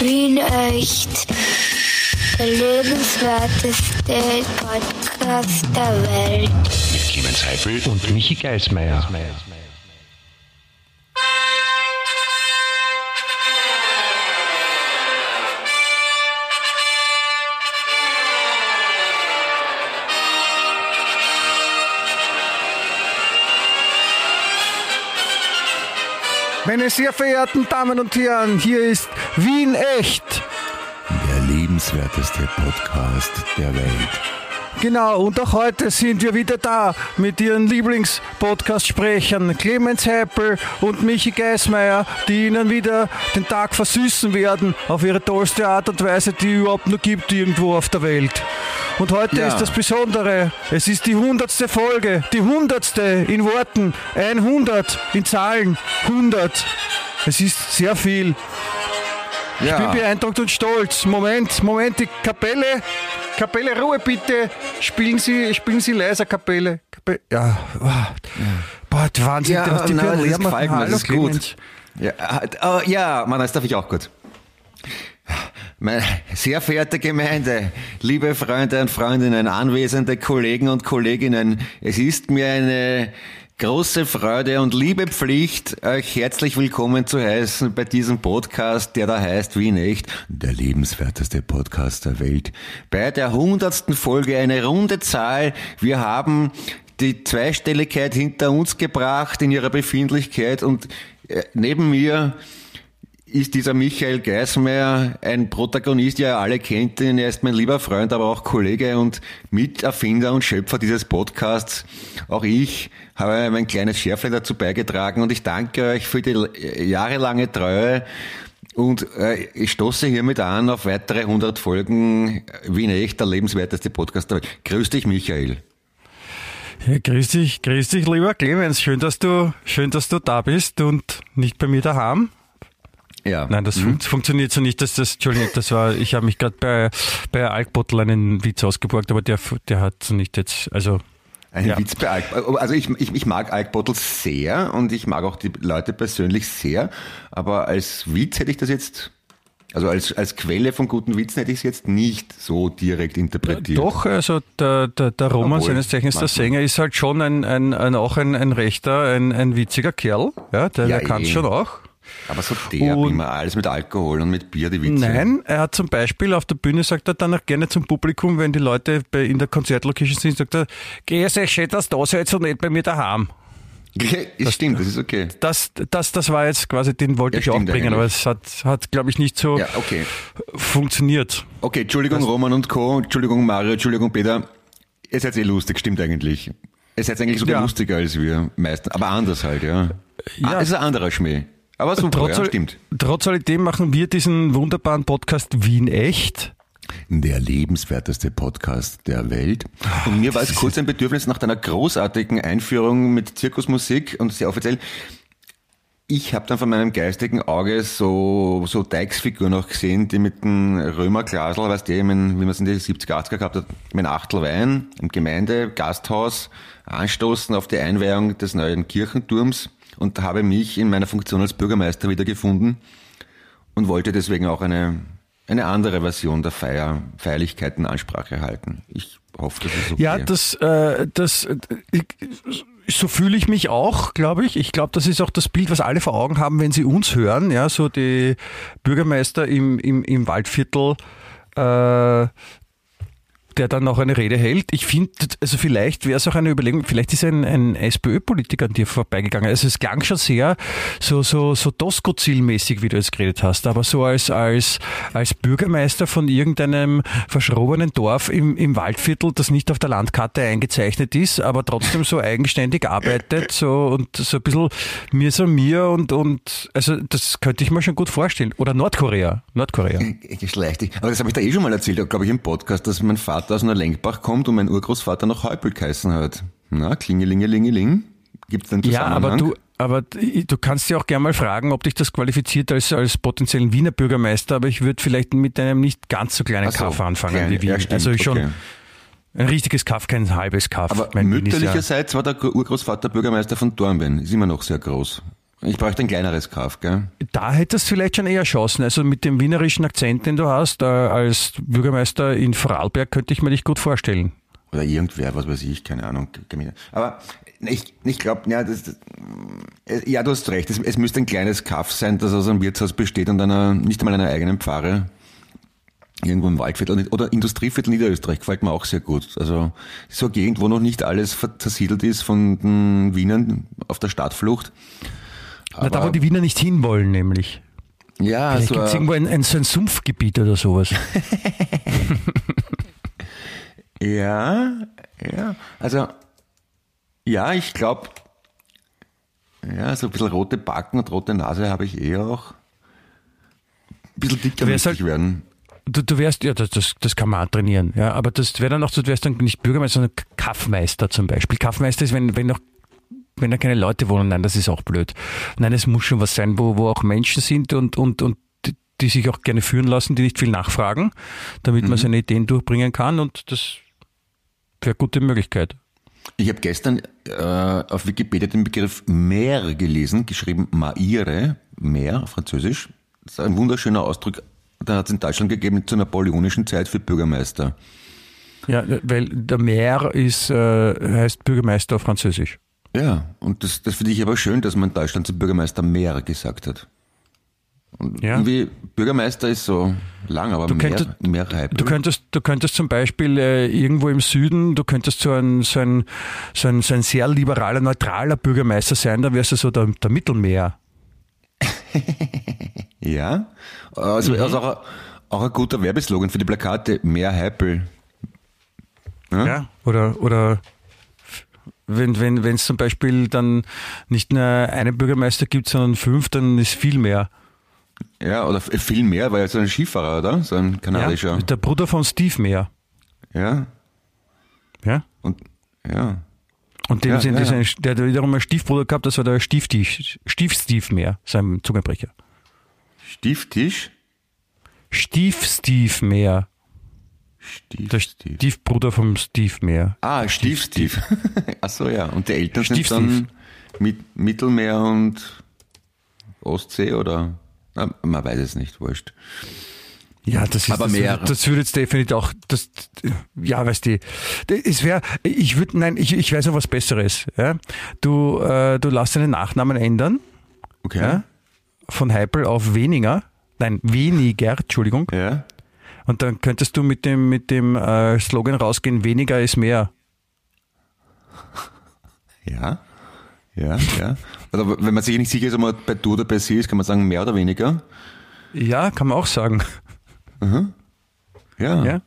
Wien echt. Der lebenswerteste Podcast der Welt. Mit Clemens Heifel und Michi Geismeier. Meine sehr verehrten Damen und Herren, hier ist Wien echt. Der lebenswerteste Podcast der Welt. Genau, und auch heute sind wir wieder da mit Ihren Lieblings-Podcast-Sprechern Clemens Heppel und Michi Geismeier, die Ihnen wieder den Tag versüßen werden auf ihre tollste Art und Weise, die überhaupt nur gibt irgendwo auf der Welt. Und heute Ja. ist das Besondere. Es ist die hundertste Folge, die hundertste in Worten, 100 in Zahlen, 100. Es ist sehr viel. Ich bin beeindruckt und stolz. Moment, Moment, die Kapelle. Kapelle, Ruhe bitte. Spielen Sie, spielen Sie leiser, Kapelle. Kapelle. Ja, wow. Boah, Wahnsinn, Ja, was die na, für Lärm machen. das ist Hallo, gut. Ja, oh, ja, Mann, das darf ich auch gut. Meine sehr verehrte Gemeinde, liebe Freunde und Freundinnen, anwesende Kollegen und Kolleginnen, es ist mir eine große Freude und liebe Pflicht, euch herzlich willkommen zu heißen bei diesem Podcast, der da heißt Wie nicht, der lebenswerteste Podcast der Welt. Bei der hundertsten Folge eine runde Zahl. Wir haben die Zweistelligkeit hinter uns gebracht in ihrer Befindlichkeit und äh, neben mir ist dieser Michael Geismeier ein Protagonist, ja, alle kennt ihn, er ist mein lieber Freund, aber auch Kollege und Miterfinder und Schöpfer dieses Podcasts. Auch ich habe mein kleines Schärflein dazu beigetragen und ich danke euch für die jahrelange Treue und äh, ich stoße hiermit an auf weitere 100 Folgen Wien echt, der lebenswerteste Podcast. Grüß dich, Michael. Ja, grüß dich, grüß dich, lieber Clemens. Schön, dass du, schön, dass du da bist und nicht bei mir daheim. Ja. Nein, das fun funktioniert so nicht. dass das, Entschuldigung, das war, ich habe mich gerade bei, bei Alkbottel einen Witz ausgeborgt, aber der, der hat so nicht jetzt, also, Ein Ja. Witz bei Alk. Also ich, ich, ich mag Alkbottle sehr und ich mag auch die Leute persönlich sehr, aber als Witz hätte ich das jetzt, also als, als Quelle von guten Witzen hätte ich es jetzt nicht so direkt interpretiert. Doch, also der, der, der Roman, Obwohl, seines Zeichens der. Sänger, ist halt schon ein, ein, ein auch ein, ein rechter, ein, ein witziger Kerl. Ja, der, Ja, der kann eh. schon auch. Aber so Und- immer, alles mit Alkohol und mit Bier, die Witze. Nein, er hat zum Beispiel auf der Bühne, sagt er dann auch gerne zum Publikum, wenn die Leute bei, in der Konzertlocation sind, sagt er, geh es schön, dass da seid und nicht bei mir daheim. Das stimmt, das ist okay. Das, das, das war jetzt quasi, den wollte Ja, ich auch bringen, aber es hat, hat glaube ich, nicht so Ja, okay. funktioniert. Okay, Entschuldigung Roman und Co., Entschuldigung Mario, Entschuldigung Peter. Ihr seid eh lustig, stimmt eigentlich. Ihr seid eigentlich sogar Ja. lustiger als wir meistens, aber anders halt, ja. Ja. Ah, es ist ein anderer Schmäh. Aber super, Trotz, ja, stimmt. trotz alledem machen wir diesen wunderbaren Podcast Wien echt. Der lebenswerteste Podcast der Welt. Und mir war es kurz ein Bedürfnis nach deiner großartigen Einführung mit Zirkusmusik und sehr offiziell. Ich habe dann von meinem geistigen Auge so, so Deichsfiguren noch gesehen, die mit dem Römerglasl, weißt du, wie man es in die 70er, 80er gehabt hat, mit einem Achtel Wein im Gemeinde, Gasthaus anstoßen auf die Einweihung des neuen Kirchenturms und habe mich in meiner Funktion als Bürgermeister wiedergefunden und wollte deswegen auch eine, eine andere Version der Feier, Feierlichkeiten Ansprache halten. Ich hoffe, das ist okay. Ja, das, äh, das, ich, so fühle ich mich auch, glaube ich. Ich glaube, das ist auch das Bild, was alle vor Augen haben, wenn sie uns hören. Ja, so die Bürgermeister im, im, im Waldviertel, äh, der dann noch eine Rede hält. Ich finde, also vielleicht wäre es auch eine Überlegung, vielleicht ist ein, ein SPÖ-Politiker an dir vorbeigegangen. Also es klang schon sehr so, so, so Tosco-Zielmäßig, wie du jetzt geredet hast, aber so als, als, als Bürgermeister von irgendeinem verschrobenen Dorf im, im Waldviertel, das nicht auf der Landkarte eingezeichnet ist, aber trotzdem so eigenständig arbeitet, so und so ein bisschen mir so mir und, und also das könnte ich mir schon gut vorstellen. Oder Nordkorea. Nordkorea. Geschlechtlich. Aber das habe ich da eh schon mal erzählt, glaube ich, im Podcast, dass mein Vater aus einer Lenkbach kommt und mein Urgroßvater noch Häupl geheißen hat. Na, klingelingelingeling. Gibt's den Ja, Zusammenhang? aber du, aber du kannst ja auch gerne mal fragen, ob dich das qualifiziert als, als potenziellen Wiener Bürgermeister, aber ich würde vielleicht mit einem nicht ganz so kleinen so, Kaff anfangen klein- wie Wien. ja, stimmt, also schon okay. ein richtiges Kaff, kein halbes Kaff. Aber ist ja- mütterlicherseits war der Urgroßvater Bürgermeister von Dornbirn. Ist immer noch sehr groß. Ich bräuchte ein kleineres Kauf, gell? Da hättest du vielleicht schon eher Chancen. Also mit dem wienerischen Akzent, den du hast, äh, als Bürgermeister in Vorarlberg, könnte ich mir dich gut vorstellen. Oder irgendwer, was weiß ich, keine Ahnung. Aber ich, ich glaube, ja, das, das, ja, du hast recht. Es, es müsste ein kleines Kaff sein, das aus einem Wirtshaus besteht und einer, nicht einmal einer eigenen Pfarre. Irgendwo im Waldviertel oder Industrieviertel Niederösterreich gefällt mir auch sehr gut. Also so eine Gegend, wo noch nicht alles zersiedelt ist von den Wienern auf der Stadtflucht. Na, da, wo die Wiener nicht hinwollen, nämlich. Ja, Vielleicht so gibt es irgendwo ein, ein, so ein Sumpfgebiet oder sowas. ja, ja. Also, ja, ich glaube, ja, so ein bisschen rote Backen und rote Nase habe ich eh auch. Ein bisschen dicker müsste halt, werden. Du, du wärst, ja, das, das, das kann man trainieren, ja, aber das wäre dann auch so, du wärst dann nicht Bürgermeister, sondern Kaffmeister zum Beispiel. Kaffmeister ist, wenn, wenn noch wenn da keine Leute wohnen, nein, das ist auch blöd. Nein, es muss schon was sein, wo, wo auch Menschen sind und, und, und die, sich auch gerne führen lassen, die nicht viel nachfragen, damit mhm. man seine Ideen durchbringen kann und das wäre eine gute Möglichkeit. Ich habe gestern äh, auf Wikipedia den Begriff Meer gelesen, geschrieben Maire, Meer, französisch. Das ist ein wunderschöner Ausdruck, da hat es in Deutschland gegeben zur napoleonischen Zeit für Bürgermeister. Ja, weil der Maire ist, äh, heißt Bürgermeister auf Französisch. Ja, und das, das finde ich aber schön, dass man in Deutschland zum Bürgermeister Meer gesagt hat. Und ja. irgendwie Bürgermeister ist so lang, aber du könntest, mehr, mehr Du könntest, du könntest zum Beispiel äh, irgendwo im Süden, du könntest so ein, so ein, so ein, so ein sehr liberaler, neutraler Bürgermeister sein, da wärst du so der, der Mittelmeer. ja, also, mhm. also auch, ein, auch ein guter Werbeslogan für die Plakate, mehr Heipel. Ja, ja oder, oder wenn wenn wenn es zum Beispiel dann nicht nur einen Bürgermeister gibt, sondern fünf, dann ist viel mehr. Ja, oder viel mehr, weil er so ein Skifahrer, oder? So ein kanadischer. Ja, der Bruder von Steve Mehr. Ja. Ja. Und ja. Und dem ja, sind ja. Ein, der hat wiederum einen Stiefbruder gehabt, das war der Stieftisch, Stief Steve Mehr, sein Zungenbrecher. Stieftisch? Stief Steve Mehr. Stief der Steve. Stiefbruder vom Steve Meer. Ah, Stief Steve. Ach so, ja. Und die Eltern Stief sind dann mit Mittelmeer und Ostsee oder? Na, man weiß es nicht, wurscht. Ja, das ist, aber das, mehr. Das würde jetzt definitiv auch, das, ja, weißt du, es wäre, ich würde, nein, ich, ich weiß noch was Besseres. Ja? Du, äh, du lässt deinen Nachnamen ändern. Okay. Ja? Von Heipel auf weniger. Nein, weniger, Entschuldigung. Ja. Und dann könntest du mit dem, mit dem äh, Slogan rausgehen, weniger ist mehr. Ja, ja, ja. Also wenn man sich nicht sicher ist, ob man bei du oder bei sie ist, kann man sagen mehr oder weniger. Ja, kann man auch sagen. Mhm. Ja. ja.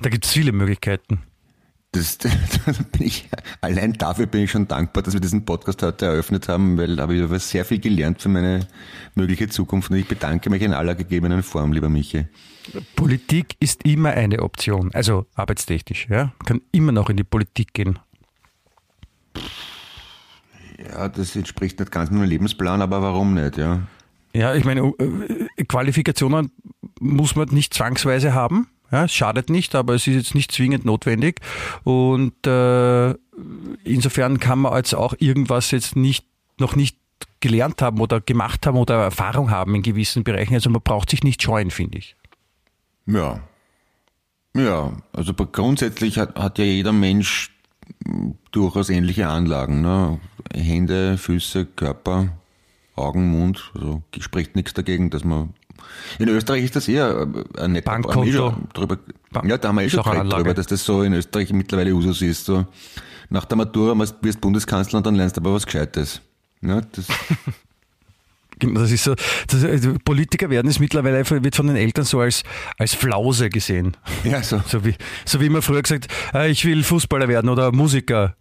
Da gibt es viele Möglichkeiten. Das, das bin ich, allein dafür bin ich schon dankbar, dass wir diesen Podcast heute eröffnet haben, weil da habe ich sehr viel gelernt für meine mögliche Zukunft und ich bedanke mich in aller gegebenen Form, lieber Michi. Politik ist immer eine Option, also arbeitstechnisch, ja. kann immer noch in die Politik gehen. Ja, das entspricht nicht ganz meinem Lebensplan, aber warum nicht, ja? Ja, ich meine, äh, Qualifikationen muss man nicht zwangsweise haben. Ja, es schadet nicht, aber es ist jetzt nicht zwingend notwendig. Und äh, insofern kann man jetzt auch irgendwas jetzt nicht noch nicht gelernt haben oder gemacht haben oder Erfahrung haben in gewissen Bereichen. Also man braucht sich nicht scheuen, finde ich. Ja. Ja, also grundsätzlich hat, hat ja jeder Mensch durchaus ähnliche Anlagen. Ne? Hände, Füße, Körper, Augen, Mund. Also spricht nichts dagegen, dass man in Österreich ist das eher äh, ein netter Bankkonto. Drüber, ja, da haben wir eh schon drüber, dass das so in Österreich mittlerweile Usus ist. So, nach der Matura wirst du Bundeskanzler und dann lernst du aber was Gescheites. Ja, das genau, das ist so, das, also Politiker werden es mittlerweile wird von den Eltern so als, als Flause gesehen. Ja, so. So wie, so wie immer früher gesagt, äh, ich will Fußballer werden oder Musiker.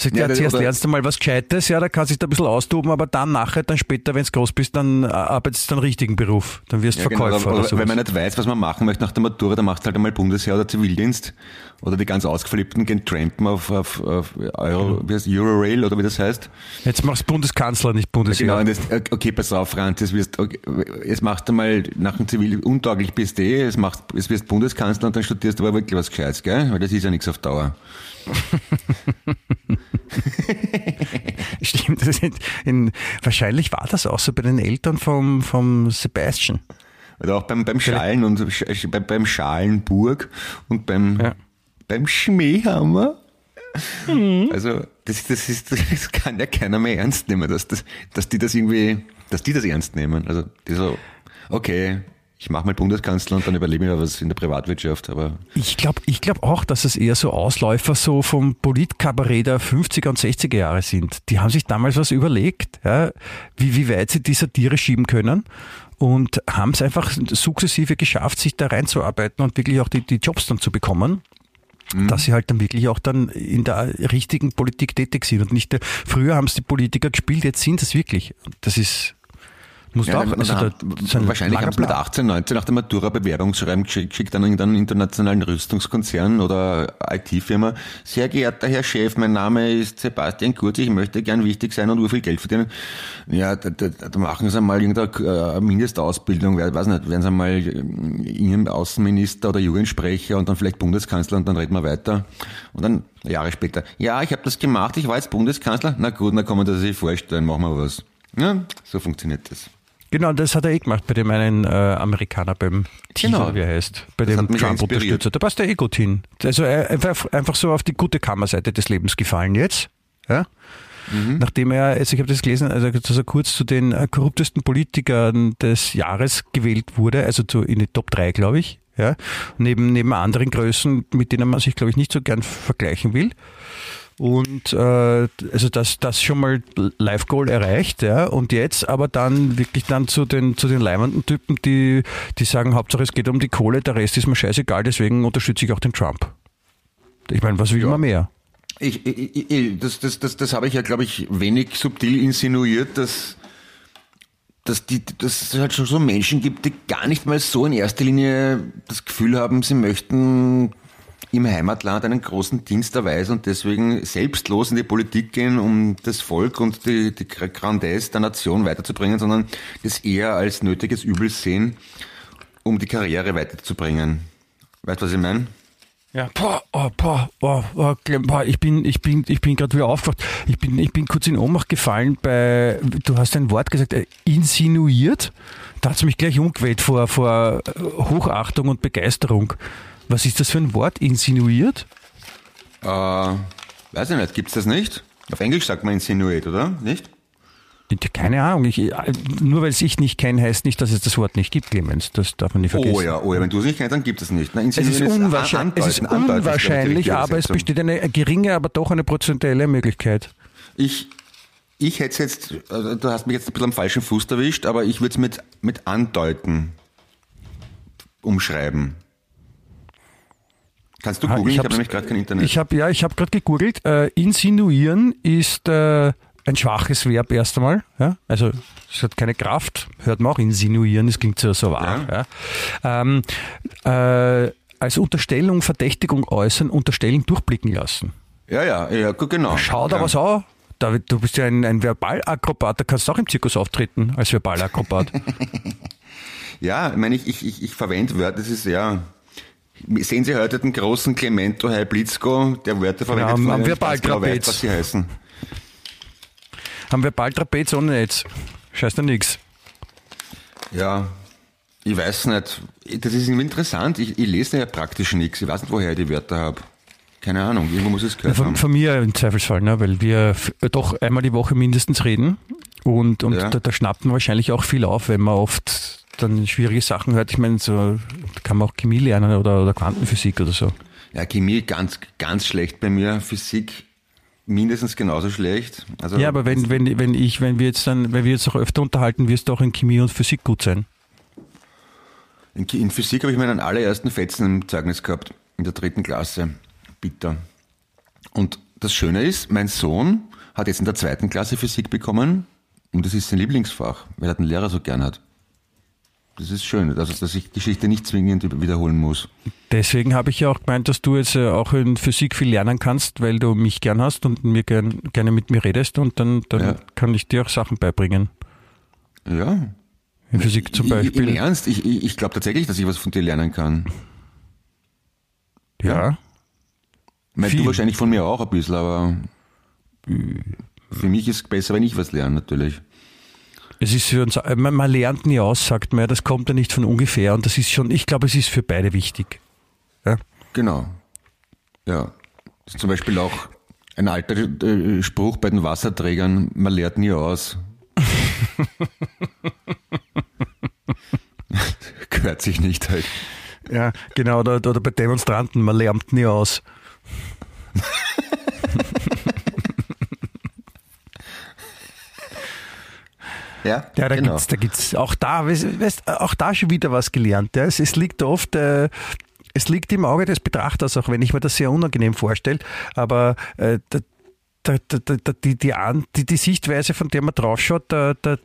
Sagt, ja, ja, zuerst lernst du mal was Gescheites, ja, da kannst du dich da ein bisschen austoben, aber dann nachher, dann später, wenn du groß bist, dann äh, arbeitest du einen richtigen Beruf. Dann wirst du ja, Verkäufer genau, oder, oder Wenn man nicht weiß, was man machen möchte nach der Matura, dann machst du halt einmal Bundesheer oder Zivildienst. Oder die ganz ausgeflippten gehen trampen auf, auf, auf Euro, wie heißt Eurorail oder wie das heißt. Jetzt machst du Bundeskanzler, nicht Bundesheer. Ja, genau, das, okay, pass auf, Franz, wirst, okay, jetzt machst du mal nach dem Zivil untauglich bist du eh, jetzt, machst, jetzt wirst Bundeskanzler und dann studierst du aber wirklich was Gescheites, gell? Weil das ist ja nichts auf Dauer. Stimmt, das in, in, wahrscheinlich war das auch so bei den Eltern vom, vom Sebastian. Oder auch beim, beim Schalen und beim, beim Schalenburg und beim, ja. beim Schmähhammer. Mhm. Also das, das, ist, das kann ja keiner mehr ernst nehmen, dass, das, dass die das irgendwie, dass die das ernst nehmen. Also die so, okay, ich mache mal Bundeskanzler und dann überlebe ich mal was in der Privatwirtschaft. Aber ich glaube ich glaub auch, dass es eher so Ausläufer so vom Politkabarett der 50er und 60er Jahre sind. Die haben sich damals was überlegt, ja, wie, wie weit sie die Satire schieben können und haben es einfach sukzessive geschafft, sich da reinzuarbeiten und wirklich auch die, die Jobs dann zu bekommen mhm. dass sie halt dann wirklich auch dann in der richtigen Politik tätig sind und nicht, früher haben es die Politiker gespielt, jetzt sind es wirklich. Das ist muss ja, auch, also da, wahrscheinlich haben sie mit 18, 19 nach der Matura Bewerbungsschreiben geschickt an irgendeinen internationalen Rüstungskonzern oder IT-Firma. Sehr geehrter Herr Chef, mein Name ist Sebastian Kurz, ich möchte gern wichtig sein und nur viel Geld verdienen. Ja, da, da, da machen Sie mal irgendeine äh, Mindestausbildung, weiß nicht, werden Sie mal Innen Außenminister oder Jugendsprecher und dann vielleicht Bundeskanzler und dann reden wir weiter. Und dann Jahre später, ja, ich habe das gemacht, ich war jetzt Bundeskanzler. Na gut, dann kann man das sich vorstellen, machen wir was. Ja, so funktioniert das. Genau, das hat er eh gemacht bei dem einen äh, Amerikaner beim Teaser, genau. wie er heißt, bei das dem Trump-Unterstützer. Da passt er eh gut hin. Also er einfach, einfach so auf die gute Kammerseite des Lebens gefallen jetzt. Ja? Mhm. Nachdem er, also ich habe das gelesen, also dass er kurz zu den äh, korruptesten Politikern des Jahres gewählt wurde, also zu, in die Top 3, glaube ich. Ja? Neben, neben anderen Größen, mit denen man sich, glaube ich, nicht so gern vergleichen will. Und äh, also das, das schon mal Live-Goal erreicht, ja. Und jetzt aber dann wirklich dann zu den, zu den leimenden Typen, die, die sagen, Hauptsache es geht um die Kohle, der Rest ist mir scheißegal, deswegen unterstütze ich auch den Trump. Ich meine, was will ja. man mehr? Ich, ich, ich, das, das, das, das habe ich ja, glaube ich, wenig subtil insinuiert, dass, dass, die, dass es halt schon so Menschen gibt, die gar nicht mal so in erster Linie das Gefühl haben, sie möchten im Heimatland einen großen Dienst erweisen und deswegen selbstlos in die Politik gehen, um das Volk und die, die Grandesse der Nation weiterzubringen, sondern das eher als nötiges Übel sehen, um die Karriere weiterzubringen. Weißt du, was ich meine? Ja, boah, oh, boah, boah, boah, boah, ich bin, ich bin, ich bin gerade wieder aufgewacht. Ich bin, ich bin kurz in Ohnmacht gefallen bei, du hast ein Wort gesagt, äh, insinuiert. Da hat es mich gleich umgewählt vor, vor Hochachtung und Begeisterung. Was ist das für ein Wort? Insinuiert? Äh, weiß ich nicht. Gibt es das nicht? Auf Englisch sagt man insinuate, oder? Nicht? Keine Ahnung. Ich, nur weil es ich nicht kenne, heißt nicht, dass es das Wort nicht gibt, Clemens. Das darf man nicht vergessen. Oh ja, oh ja. wenn du es nicht kennst, dann gibt es nicht. Na, es ist, unwahrscheinlich, es ist unwahrscheinlich aber es besteht eine geringe, aber doch eine prozentuelle Möglichkeit. Ich, ich hätte es jetzt, also du hast mich jetzt ein bisschen am falschen Fuß erwischt, aber ich würde es mit, mit andeuten umschreiben. Kannst du googeln? Ich, habe nämlich gerade kein Internet. Ich habe ja, ich habe gerade gegoogelt. Äh, insinuieren ist äh, ein schwaches Verb erst einmal. Ja? Also es hat keine Kraft. Hört man auch insinuieren. Das klingt so, so wahr. Ja. ja. Ähm, äh, als Unterstellung, Verdächtigung äußern, unterstellen, durchblicken lassen. Ja, ja, ja, genau. Schau da ja. was an. David, du bist ja ein, ein Verbalakrobat, da kannst du auch im Zirkus auftreten als Verbalakrobat. ja, ich meine, ich, ich, ich, ich verwende Wörter, das ist ja Sehen Sie heute den großen Clemento Heiblitzko, der Wörter verwendet ja, haben wir bald genau weiß, was sie heißen. Haben wir bald Trapez ohne Netz? Scheiß da nix. Ja, ich weiß nicht. Das ist irgendwie interessant. Ich, ich lese ja praktisch nichts. Ich weiß nicht, woher ich die Wörter habe. Keine Ahnung, irgendwo muss es gehört ja, von, haben. Von mir im Zweifelsfall, ne? weil wir doch einmal die Woche mindestens reden und, und ja. da, da schnappt man wahrscheinlich auch viel auf, wenn man oft dann schwierige Sachen hört. Ich meine, so kann man auch Chemie lernen oder, oder Quantenphysik oder so. Ja, Chemie ganz, ganz schlecht bei mir. Physik mindestens genauso schlecht. Also ja, aber wenn, wenn, wenn ich, wenn wir jetzt dann, wenn wir jetzt auch öfter unterhalten, wirst du auch in Chemie und Physik gut sein. In, in Physik habe ich meinen allerersten Fetzen im Zeugnis gehabt, in der dritten Klasse. Bitter. Und das Schöne ist, mein Sohn hat jetzt in der zweiten Klasse Physik bekommen und das ist sein Lieblingsfach, weil er den Lehrer so gern hat. Das ist schön, also dass ich Geschichte nicht zwingend wiederholen muss. Deswegen habe ich ja auch gemeint, dass du jetzt äh, auch in Physik viel lernen kannst, weil du mich gern hast und mir gern, gerne mit mir redest und dann, dann ja. kann ich dir auch Sachen beibringen. Ja. In Physik zum Beispiel. Im Ernst, ich, ich, ich glaube tatsächlich, dass ich was von dir lernen kann. Ja. ja. Meinst du wahrscheinlich von mir auch ein bisschen, aber Für mich ist es besser, wenn ich was lerne, natürlich. Es ist für uns, man, man lernt nie aus, sagt man, das kommt ja nicht von ungefähr und das ist schon, ich glaube, es ist für beide wichtig. Ja? Genau. Ja. Das ist zum Beispiel auch ein alter äh, Spruch bei den Wasserträgern, man lernt nie aus. Gehört sich nicht halt. Ja, genau, oder, oder bei Demonstranten, man lernt nie aus. Ja, Ja, da genau. gibt's, da gibt's auch da, weißt, auch da schon wieder was gelernt. Ja. Es, es liegt oft, äh, es liegt im Auge des Betrachters, auch wenn ich mir das sehr unangenehm vorstelle. Aber äh, da, da, da, die, die, die, die Sichtweise, von der man draufschaut, da, da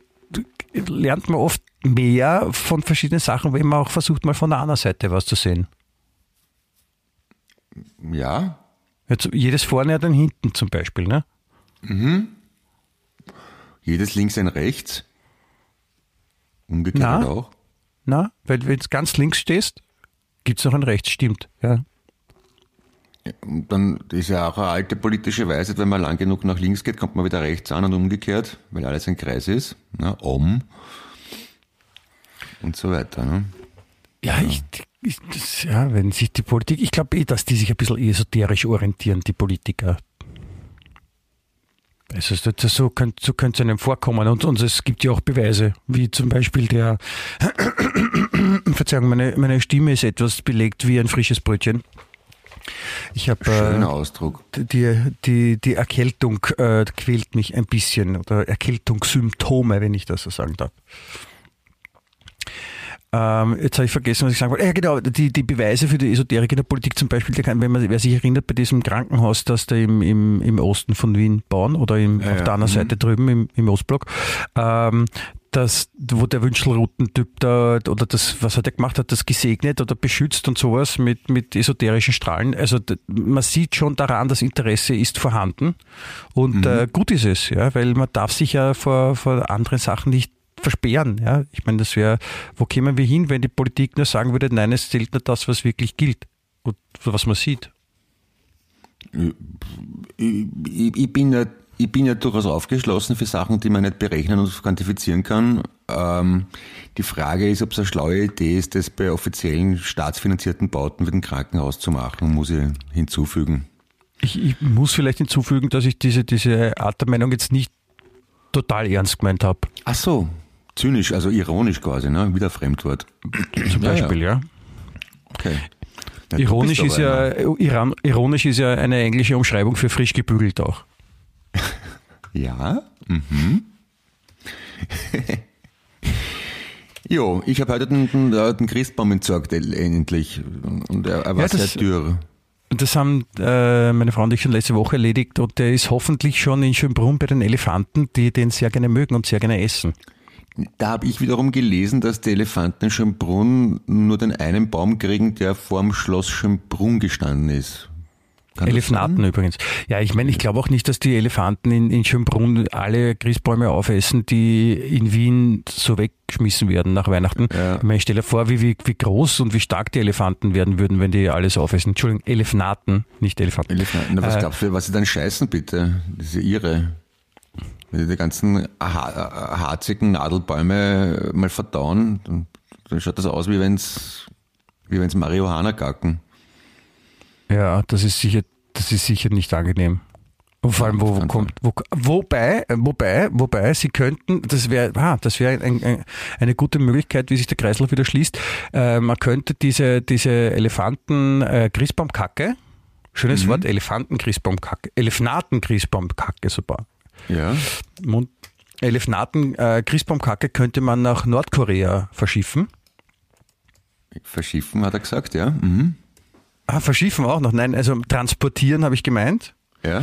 lernt man oft mehr von verschiedenen Sachen, wenn man auch versucht, mal von der anderen Seite was zu sehen. Ja, Jetzt, jedes vorne hat einen hinten zum Beispiel. Ne? Jedes links ein rechts. Umgekehrt Na? auch. Na, weil wenn du ganz links stehst, gibt es noch ein rechts, stimmt. Ja. Und dann ist ja auch eine alte politische Weisheit, wenn man lang genug nach links geht, kommt man wieder rechts an und umgekehrt, weil alles ein Kreis ist. Na, um. Und so weiter. Ne? Ja, ich, ich das, ja, wenn sich die Politik, ich glaube eh, dass die sich ein bisschen esoterisch orientieren, die Politiker. Also so könnte so könnte es einem vorkommen. Und, und es gibt ja auch Beweise, wie zum Beispiel der, Verzeihung, meine, meine Stimme ist etwas belegt wie ein frisches Brötchen. Ich habe Schöner äh, Ausdruck. die, die, die Erkältung äh, quält mich ein bisschen oder Erkältungssymptome, wenn ich das so sagen darf. Ähm, jetzt habe ich vergessen, was ich sagen wollte. Ja, genau, die, die Beweise für die Esoterik in der Politik zum Beispiel, der kann, wenn man, wer sich erinnert, bei diesem Krankenhaus, das da im, im, im Osten von Wien bauen oder im, Ja, auf ja. der anderen Mhm. Seite drüben im, im Ostblock, ähm, das, wo der Wünschelroutentyp da, oder das, was hat er gemacht hat, das gesegnet oder beschützt und sowas mit, mit esoterischen Strahlen. Also man sieht schon daran, das Interesse ist vorhanden und äh, gut ist es, ja, weil man darf sich ja vor, vor anderen Sachen nicht versperren. Ja. Ich meine, das wäre, wo kämen wir hin, wenn die Politik nur sagen würde, nein, es zählt nur das, was wirklich gilt und was man sieht. Ich, ich, bin ja, ich bin ja durchaus aufgeschlossen für Sachen, die man nicht berechnen und quantifizieren kann. Ähm, die Frage ist, ob es eine schlaue Idee ist, das bei offiziellen staatsfinanzierten Bauten wie dem Krankenhaus zu machen, muss ich hinzufügen. Ich, ich muss vielleicht hinzufügen, dass ich diese, diese Art der Meinung jetzt nicht total ernst gemeint habe. Ach so, zynisch, also ironisch quasi, ne? Wieder Fremdwort. Zum Beispiel, ja. Okay. Ja, Ironisch ist ja, Iran, ironisch ist ja eine englische Umschreibung für frisch gebügelt auch. Ja? Mhm. jo, ich habe heute den, den, den Christbaum entsorgt, endlich. Und er, er war Ja, sehr das- dürr. Und das haben äh, meine Frau und ich schon letzte Woche erledigt und der ist hoffentlich schon in Schönbrunn bei den Elefanten, die den sehr gerne mögen und sehr gerne essen. Da habe ich wiederum gelesen, dass die Elefanten in Schönbrunn nur den einen Baum kriegen, der vorm Schloss Schönbrunn gestanden ist. Kann Elefanten übrigens. Ja, ich meine, ich glaube auch nicht, dass die Elefanten in, in Schönbrunn alle Christbäume aufessen, die in Wien so weggeschmissen werden nach Weihnachten. Ja. Ich meine, ich stelle vor, wie, wie, wie groß und wie stark die Elefanten werden würden, wenn die alles aufessen. Entschuldigung, Elefanten, nicht Elefanten. Elefanten. Na, was Äh, glaubst du, was sie dann scheißen, bitte? Das ist ja irre. Wenn die ganzen ha harzigen Nadelbäume mal verdauen, dann, dann schaut das aus, wie wenn's, wie wenn's Marihuana gacken. Ja, das ist sicher, das ist sicher nicht angenehm. Und vor allem, wo, wo kommt, wo, wobei, äh, wobei, wobei, sie könnten, das wäre, ah, das wäre ein, ein, eine gute Möglichkeit, wie sich der Kreislauf wieder schließt. Äh, man könnte diese, diese Elefanten äh, schönes Wort, Elefanten Christbaumkacke, Elefnaten Christbaumkacke sogar. Ja. Mund, Elefnaten äh, Christbaumkacke könnte man nach Nordkorea verschiffen. Verschiffen, hat er gesagt, ja. Mhm. Ah, verschiffen auch noch. Nein, also transportieren habe ich gemeint. Ja.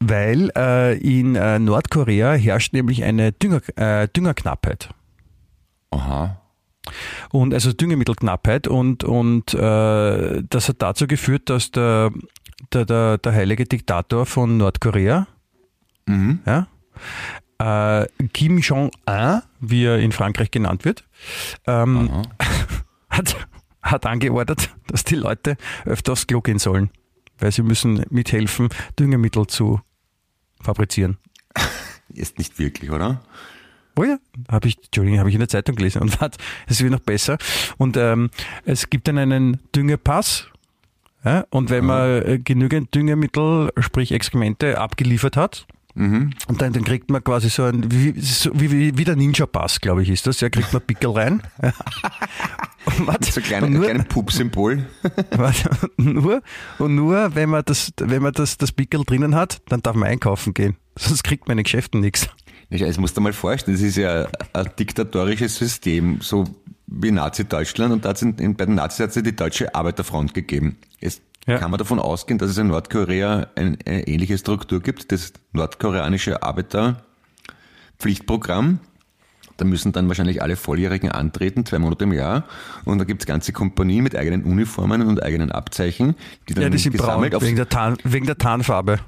Weil äh, in äh, Nordkorea herrscht nämlich eine Dünger, äh, Düngerknappheit. Aha. Und also Düngemittelknappheit und, und äh, das hat dazu geführt, dass der, der, der, der heilige Diktator von Nordkorea, Mhm. ja, äh, Kim Jong-un, wie er in Frankreich genannt wird, ähm, hat, hat angeordnet, dass die Leute öfter aufs Klo gehen sollen, weil sie müssen mithelfen, Düngemittel zu fabrizieren. Ist nicht wirklich, oder? Oh ja, habe ich, Entschuldigung, habe ich in der Zeitung gelesen und warte, es wird noch besser. Und ähm, es gibt dann einen Düngepass. Ja, und wenn man äh, genügend Düngemittel, sprich Exkremente, abgeliefert hat, und dann, dann kriegt man quasi so ein, wie, so, wie, wie der Ninja-Pass, glaube ich, ist das. Ja, kriegt man Pickel rein. Warte, So ein kleines und nur, kleine Pup-Symbol. nur, und nur, wenn man das, wenn man das, das Pickel drinnen hat, dann darf man einkaufen gehen. Sonst kriegt man in den Geschäften nichts. Das musst du dir mal vorstellen, das ist ja ein diktatorisches System, so wie Nazi-Deutschland und da hat's in, in, bei den Nazis hat es ja die Deutsche Arbeiterfront gegeben. Jetzt Ja. kann man davon ausgehen, dass es in Nordkorea ein, eine ähnliche Struktur gibt, das nordkoreanische Arbeiterpflichtprogramm. Da müssen dann wahrscheinlich alle Volljährigen antreten, zwei Monate im Jahr. Und da gibt's ganze Kompanien mit eigenen Uniformen und eigenen Abzeichen, die dann Ja, die sind braun, gesammelt aufs wegen der, Tarn, wegen der Tarnfarbe.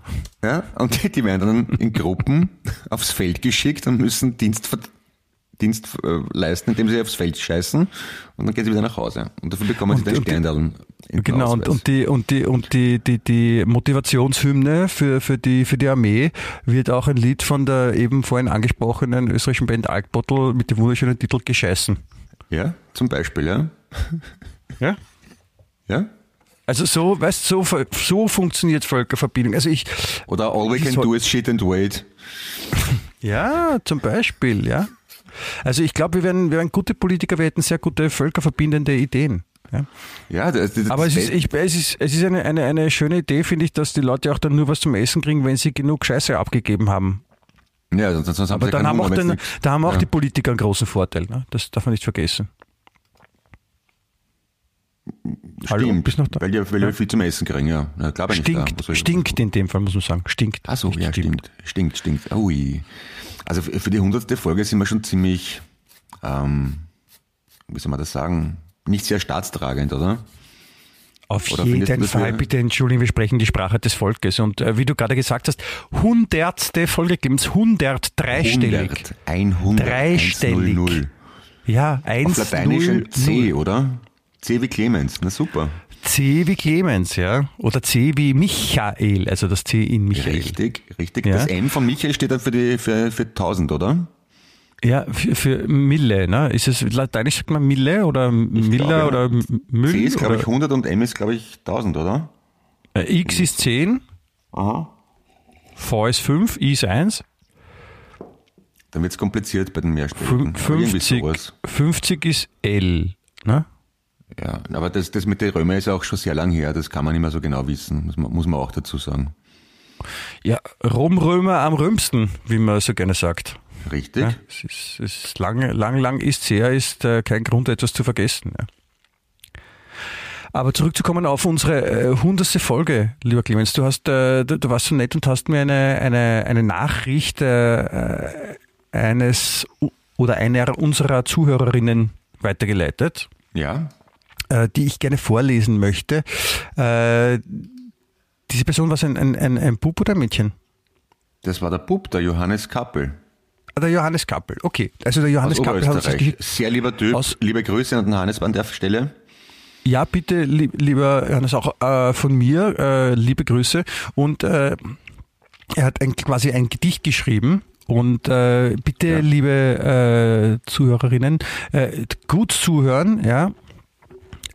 ja, und die, die werden dann in Gruppen aufs Feld geschickt und müssen Dienst, Dienst äh, leisten, indem sie aufs Feld scheißen und dann gehen sie wieder nach Hause. Und dafür bekommen sie Und- dann die- Sterndallen. im Genau, und, und die, und die, und die, die, die Motivationshymne für, für die, für die Armee wird auch ein Lied von der eben vorhin angesprochenen österreichischen Band Alkbottle mit dem wunderschönen Titel Gescheißen. Ja, zum Beispiel, ja. Ja? Ja? Also so, weißt so, so funktioniert Völkerverbindung. Also ich, Oder all we can do is shit and wait. ja, zum Beispiel, ja. Also ich glaube, wir wären, wir wären gute Politiker, wir hätten sehr gute völkerverbindende Ideen. Ja. Ja, das, das, Aber es ist, ich, es ist, es ist eine, eine, eine schöne Idee, finde ich, dass die Leute auch dann nur was zum Essen kriegen, wenn sie genug Scheiße abgegeben haben. ja, sonst, sonst Aber sie dann haben auch, Hunger, wenn's nix- da haben auch ja. die Politiker einen großen Vorteil. Ne? Das darf man nicht vergessen. Hallo, Stimmt, bist noch da? weil die, weil die viel zum Essen kriegen, ja. ja bin ich. Stinkt, soll ich- stinkt in dem Fall, muss man sagen. Stinkt. Ach so, Nicht ja, stimmt. Stinkt, stinkt. Ui. Also für für die hundertste Folge sind wir schon ziemlich, ähm, wie soll man das sagen, nicht sehr staatstragend, oder? Auf Oder jeden Fall, bitte entschuldigen, wir sprechen die Sprache des Volkes. Und äh, wie du gerade gesagt hast, hundertste Folge gibt es, hundert, dreistellig. 100, 100, Dreistellig. 100. Ja, Auf 1, Lateinisch 0, ein C, oder? C wie Clemens, na super. C wie Clemens, ja. Oder C wie Michael, also das C in Michael. Richtig, richtig. Ja. Das M von Michael steht dann für die, für, für 1000, oder? Ja, für, für Mille, ne? Ist es lateinisch sagt man Mille oder ja. oder Müll? C ist, glaube ich, oder, 100 und M ist, glaube ich, 1000, oder? äh, X ist 10, Aha. V ist 5, I ist 1, Dann wird's kompliziert bei den irgendwie 50, sowas. 50 ist L, ne? Ja, aber das, das mit den Römer ist auch schon sehr lang her, das kann man nicht mehr so genau wissen, muss man, muss man auch dazu sagen. Ja, Romrömer am römsten, wie man so gerne sagt. Richtig? Ja, es ist, es ist lang, lang, lang ist her, ist äh, kein Grund, etwas zu vergessen. Ja. Aber zurückzukommen auf unsere äh, hundertste Folge, lieber Clemens, du hast, äh, du, du warst so nett und hast mir eine, eine, eine Nachricht äh, äh, eines oder einer unserer Zuhörerinnen weitergeleitet, Ja? äh, die ich gerne vorlesen möchte. Äh, diese Person war ein, ein, ein, ein Bub oder ein Mädchen? Das war der Bub, der Johannes Kappel Der Johannes Kappel, okay. Also der Johannes aus Kappel hat uns das Oberösterreich. geschickt. Sehr lieber Typ, Aus- liebe Grüße an den Hannes an der Stelle. Ja, bitte, lieb, lieber Johannes, auch äh, von mir, äh, liebe Grüße. Und äh, er hat ein, quasi ein Gedicht geschrieben. Und äh, bitte, Ja. liebe äh, Zuhörerinnen, äh, gut zuhören, ja.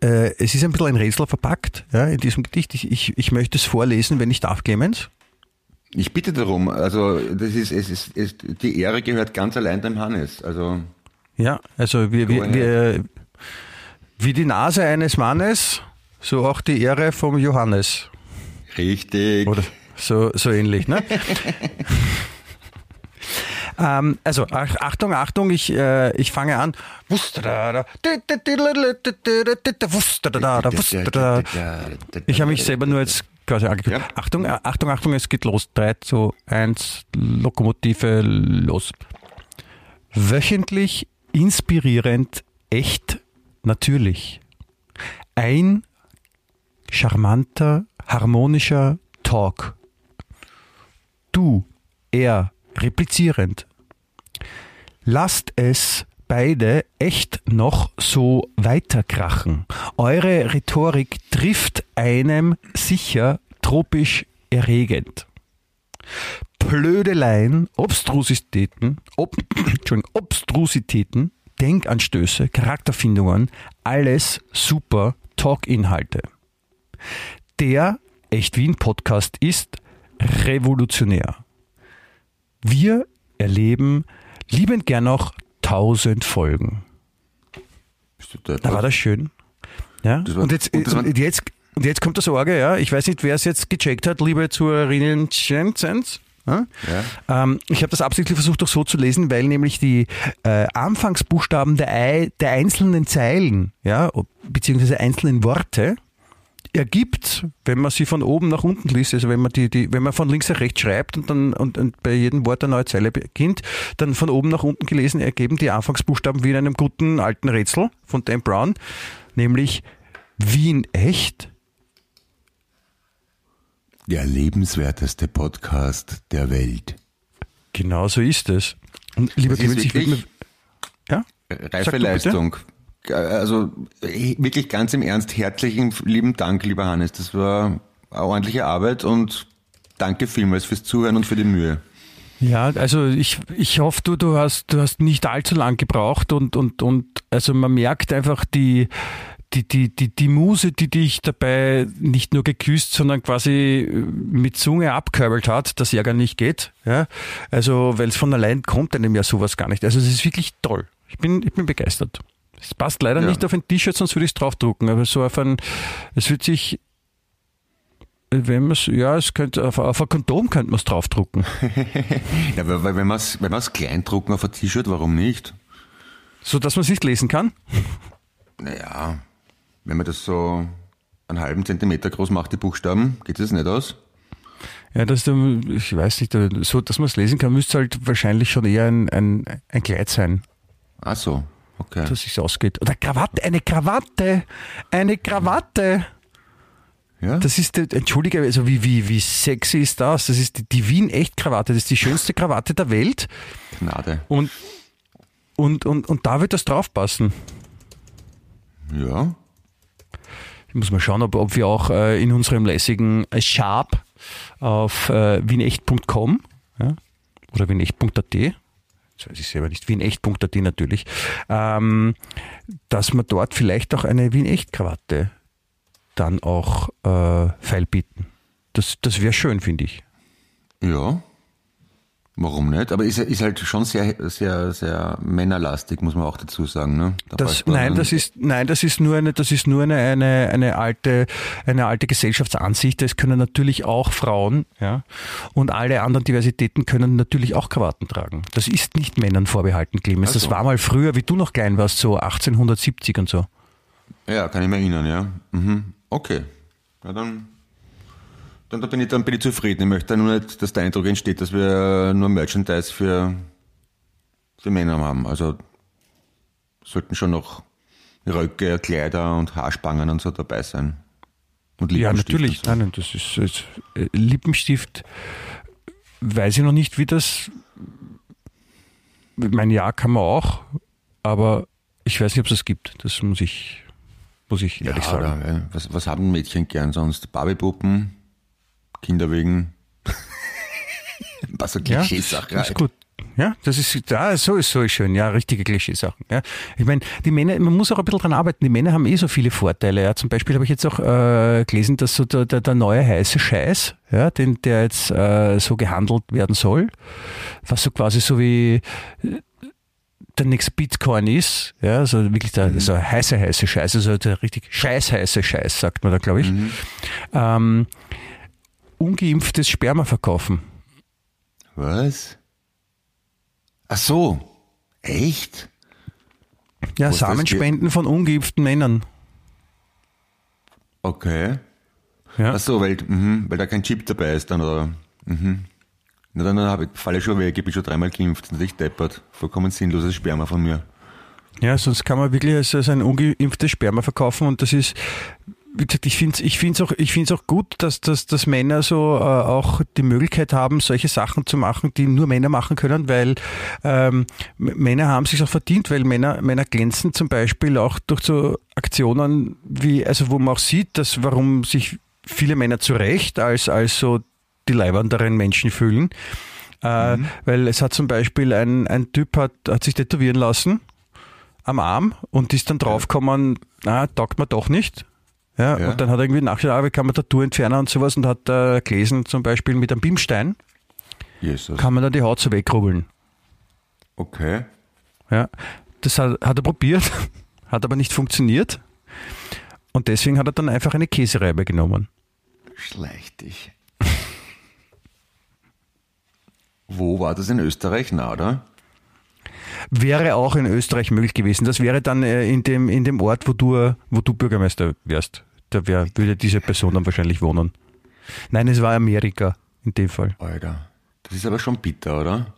Äh, es ist ein bisschen ein Rätsel verpackt, ja, in diesem Gedicht. Ich, ich, ich möchte es vorlesen, wenn ich darf, Clemens. Ich bitte darum, also das ist, es ist, es, die Ehre gehört ganz allein dem Hannes. Also Ja, also wir, wir, wir, wie die Nase eines Mannes, so auch die Ehre vom Johannes. richtig. Oder so, so ähnlich, ne? ähm, also, ach, Achtung, Achtung, ich, äh, ich fange an. Ich habe mich selber nur jetzt quasi angekündigt. Ja. Achtung, äh, Achtung, Achtung, es geht los. 3, 2, 1, Lokomotive, los. Wöchentlich inspirierend, echt, natürlich. Ein charmanter, harmonischer Talk. Du, er, replizierend. Lasst es beide echt noch so weiterkrachen. Eure Rhetorik trifft einem sicher tropisch erregend. Blödeleien, Obstrusitäten, Ob, Obstrusitäten, Denkanstöße, Charakterfindungen, alles super Talk-Inhalte. Der Echt Wien Podcast ist revolutionär. Wir erleben liebend gern noch 1000 Folgen. Da war das schön. Ja? Das war- und, jetzt, und und, jetzt, und jetzt kommt das Orge, ja. Ich weiß nicht, wer es jetzt gecheckt hat, liebe Zuhörerinnen. Jensens. Ja? Ja. Ähm, ich habe das absichtlich versucht, auch so zu lesen, weil nämlich die äh, Anfangsbuchstaben der, der einzelnen Zeilen, ja, beziehungsweise einzelnen Worte, ergibt, wenn man sie von oben nach unten liest, also wenn man die, die, wenn man von links nach rechts schreibt und dann und, und bei jedem Wort eine neue Zeile beginnt, dann von oben nach unten gelesen ergeben die Anfangsbuchstaben wie in einem guten alten Rätsel von Dan Brown, nämlich Wien echt. Der lebenswerteste Podcast der Welt. Genau so ist es. Und lieber Clemens, ich würde mir, ja? Reife du bitte. Also eh, wirklich ganz im Ernst, herzlichen lieben Dank, lieber Hannes. Das war eine ordentliche Arbeit und danke vielmals fürs Zuhören und für die Mühe. Ja, also ich, ich hoffe, du, du hast, du hast nicht allzu lang gebraucht und, und, und also man merkt einfach die, die, die, die, die Muse, die dich dabei nicht nur geküsst, sondern quasi mit Zunge abkörbelt hat, das ja gar nicht geht. Ja? Also, weil es von allein kommt einem ja sowas gar nicht. Also es ist wirklich toll. Ich bin, ich bin begeistert. Es passt leider Ja. nicht auf ein T-Shirt, sonst würde ich es draufdrucken. Aber so auf ein, es wird sich, wenn man es, ja, es könnte, auf, auf ein Kondom könnte man es draufdrucken. Ja, weil, weil wenn wir es wenn wir's klein drucken auf ein T-Shirt, warum nicht? So dass man es nicht lesen kann? Naja, wenn man das so einen halben Zentimeter groß macht, die Buchstaben, geht das nicht aus? Ja, das, ähm, ich weiß nicht, so dass man es lesen kann, müsste halt wahrscheinlich schon eher ein, ein, ein Kleid sein, Ach so, okay. dass es ausgeht. Oder Krawatte, eine Krawatte, eine Krawatte. ja? Das ist, entschuldige, also wie, wie, wie sexy ist das? Das ist die, die Wien-Echt-Krawatte, das ist die schönste Krawatte der Welt Gnade. und, und, und, und da wird das draufpassen. Ja. Ich muss mal schauen, ob, ob wir auch äh, in unserem lässigen Sharp auf äh, wienecht.com ja, oder wienecht.at, das weiß ich selber nicht, wienecht.at natürlich, ähm, dass wir dort vielleicht auch eine Wienecht-Krawatte dann auch äh, feilbieten. Das, das wäre schön, finde ich. Ja. Warum nicht? Aber ist, ist halt schon sehr, sehr, sehr männerlastig, muss man auch dazu sagen. Ne? Da Das, nein, das ist, nein, das ist nur eine, das ist nur eine, eine, eine alte, eine alte Gesellschaftsansicht. Es können natürlich auch Frauen, ja, und alle anderen Diversitäten können natürlich auch Krawatten tragen. Das ist nicht Männern vorbehalten, Clemens. Ach Das war mal früher, wie du noch klein warst, so 1870 und so. Ja, kann ich mir erinnern, ja. Mhm. Okay. Ja, dann, dann, dann, bin ich, dann bin ich zufrieden. Ich möchte nur nicht, dass der Eindruck entsteht, dass wir nur Merchandise für, für Männer haben. Also sollten schon noch Röcke, Kleider und Haarspangen und so dabei sein. Und Ja, Lippenstift natürlich. und So. Nein, das ist, ist äh, Lippenstift. Weiß ich noch nicht, wie das. Mein Ja kann man auch, aber ich weiß nicht, ob es das gibt. Das muss ich, muss ich Ja, ehrlich sagen. oder, äh, was, was haben Mädchen gern sonst? Barbiepuppen, Kinderwegen. Ein paar so Ja, Klischeesachen. ist gut. Ja, das ist, ja, so ist so schön. Ja, richtige Klischeesachen. Ja. Ich meine, die Männer, man muss auch ein bisschen dran arbeiten. Die Männer haben eh so viele Vorteile. Ja. Zum Beispiel habe ich jetzt auch äh, gelesen, dass so der, der, der neue heiße Scheiß, ja, den, der jetzt äh, so gehandelt werden soll, was so quasi so wie der nächste Bitcoin ist, ja, also wirklich der, so ein heiße, heiße Scheiß, also der richtig scheißheiße Scheiß, sagt man da, glaube ich. Ähm, ungeimpftes Sperma verkaufen. Was? Ach so. Echt? Ja, das Samenspenden von ungeimpften Männern. Okay. Ja. Ach so, weil, mhm, weil da kein Chip dabei ist dann, oder? Mhm. Na dann, dann ich, falle ich schon weg, ich bin schon dreimal geimpft, echt deppert. Vollkommen sinnloses Sperma von mir. ja, sonst kann man wirklich als, als ein ungeimpftes Sperma verkaufen und das ist, wie gesagt, ich finde es ich find's auch, ich find's auch gut, dass, dass, dass Männer so äh, auch die Möglichkeit haben, solche Sachen zu machen, die nur Männer machen können, weil ähm, Männer haben sich auch verdient, weil Männer, Männer glänzen zum Beispiel auch durch so Aktionen wie, also wo man auch sieht, dass warum sich viele Männer zu Recht als, als so die leibenderen Menschen fühlen. Äh, Weil es hat zum Beispiel ein, ein Typ hat, hat sich tätowieren lassen am Arm und ist dann draufgekommen, na, taugt mir doch nicht. Ja, Ja. Und dann hat er irgendwie nachgeschaut, wie kann man Tattoo entfernen und sowas und hat äh, gelesen, zum Beispiel mit einem Bimstein Jesus. kann man dann die Haut so wegrubbeln. Okay. Ja, das hat, hat er probiert, hat aber nicht funktioniert. Und deswegen hat er dann einfach eine Käsereibe genommen. Schleich dich. Wo war das in Österreich? Na, oder? Wäre auch in Österreich möglich gewesen. Das wäre dann äh, in dem, in dem Ort, wo du, wo du Bürgermeister wärst. Da wär, würde diese Person dann wahrscheinlich wohnen. Nein, es war Amerika in dem Fall. Alter. Das ist aber schon bitter, oder?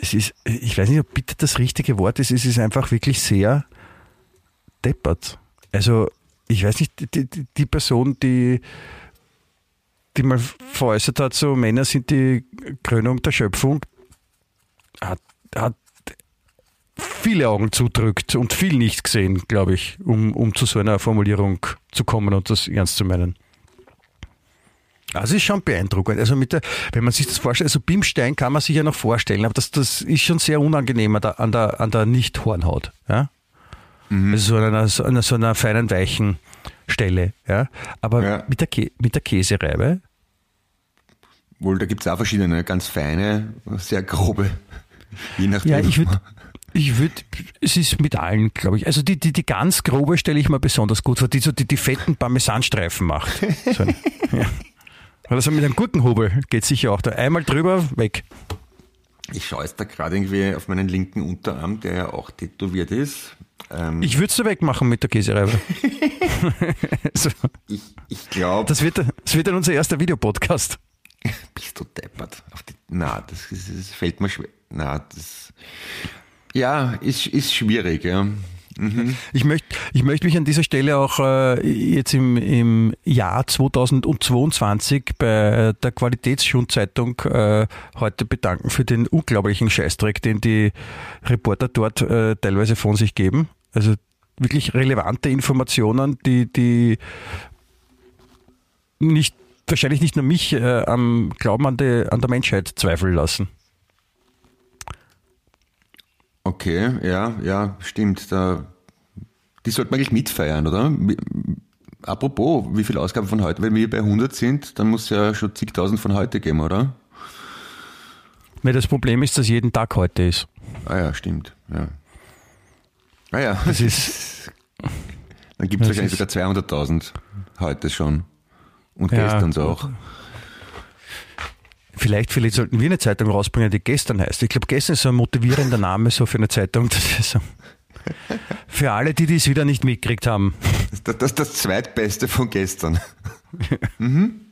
Es ist, ich weiß nicht, ob bitte das richtige Wort ist. Es ist einfach wirklich sehr deppert. Also, ich weiß nicht, die, die, die Person, die, die mal veräußert hat, so Männer sind die Krönung der Schöpfung, hat, hat viele Augen zudrückt und viel nicht gesehen, glaube ich, um, um zu so einer Formulierung zu kommen und das ernst zu meinen. Also ist schon beeindruckend. Also mit der, wenn man sich das vorstellt, also Bimstein kann man sich ja noch vorstellen, aber das, das ist schon sehr unangenehm an der, an der, an der Nicht-Hornhaut. Ja? Also so an einer, so einer, so einer feinen, weichen Stelle. Ja? Aber Ja. mit, der Kä mit der Käsereibe, Wohl, da gibt es auch verschiedene, ganz feine, sehr grobe. Je nachdem. ja, ich würde, ich würde, es ist mit allen, glaube ich. Also die, die, die ganz grobe stelle ich mir besonders gut vor, die so die, die fetten Parmesanstreifen macht. So ein, ja. Oder so mit einem Gurkenhobel geht sicher auch da. Einmal drüber, weg. Ich schaue jetzt da gerade irgendwie auf meinen linken Unterarm, der ja auch tätowiert ist. Ähm, Ich würde es so wegmachen mit der Käsereibe. so, ich ich glaube, das, wird, das wird dann unser erster Videopodcast. bist du deppert. Auf die, na, das, ist, das fällt mir schwer. Na, das. Ja, ist, ist schwierig, ja. Ich möchte ich möchte mich an dieser Stelle auch äh, jetzt im, im Jahr 2022 bei der Qualitätsschundzeitung äh, heute bedanken für den unglaublichen Scheißdreck, den die Reporter dort äh, teilweise von sich geben. Also wirklich relevante Informationen, die, die nicht, wahrscheinlich nicht nur mich äh, am Glauben an, die, an der Menschheit zweifeln lassen. Okay, ja, ja, stimmt. Da, die sollten wir eigentlich mitfeiern, oder? Apropos, wie viele Ausgaben von heute? Wenn wir bei 100 sind, dann muss es ja schon zigtausend von heute geben, oder? Weil das Problem ist, dass jeden Tag heute ist. Ah ja, stimmt. Ja. Ah ja, Das ist dann gibt es wahrscheinlich sogar 200.000 heute schon. Und Ja, gestern so auch. Vielleicht, vielleicht sollten wir eine Zeitung rausbringen, die gestern heißt. Ich glaube, gestern ist so ein motivierender Name so für eine Zeitung. So. Für alle, die dies wieder nicht mitgekriegt haben. Das, das ist das zweitbeste von gestern.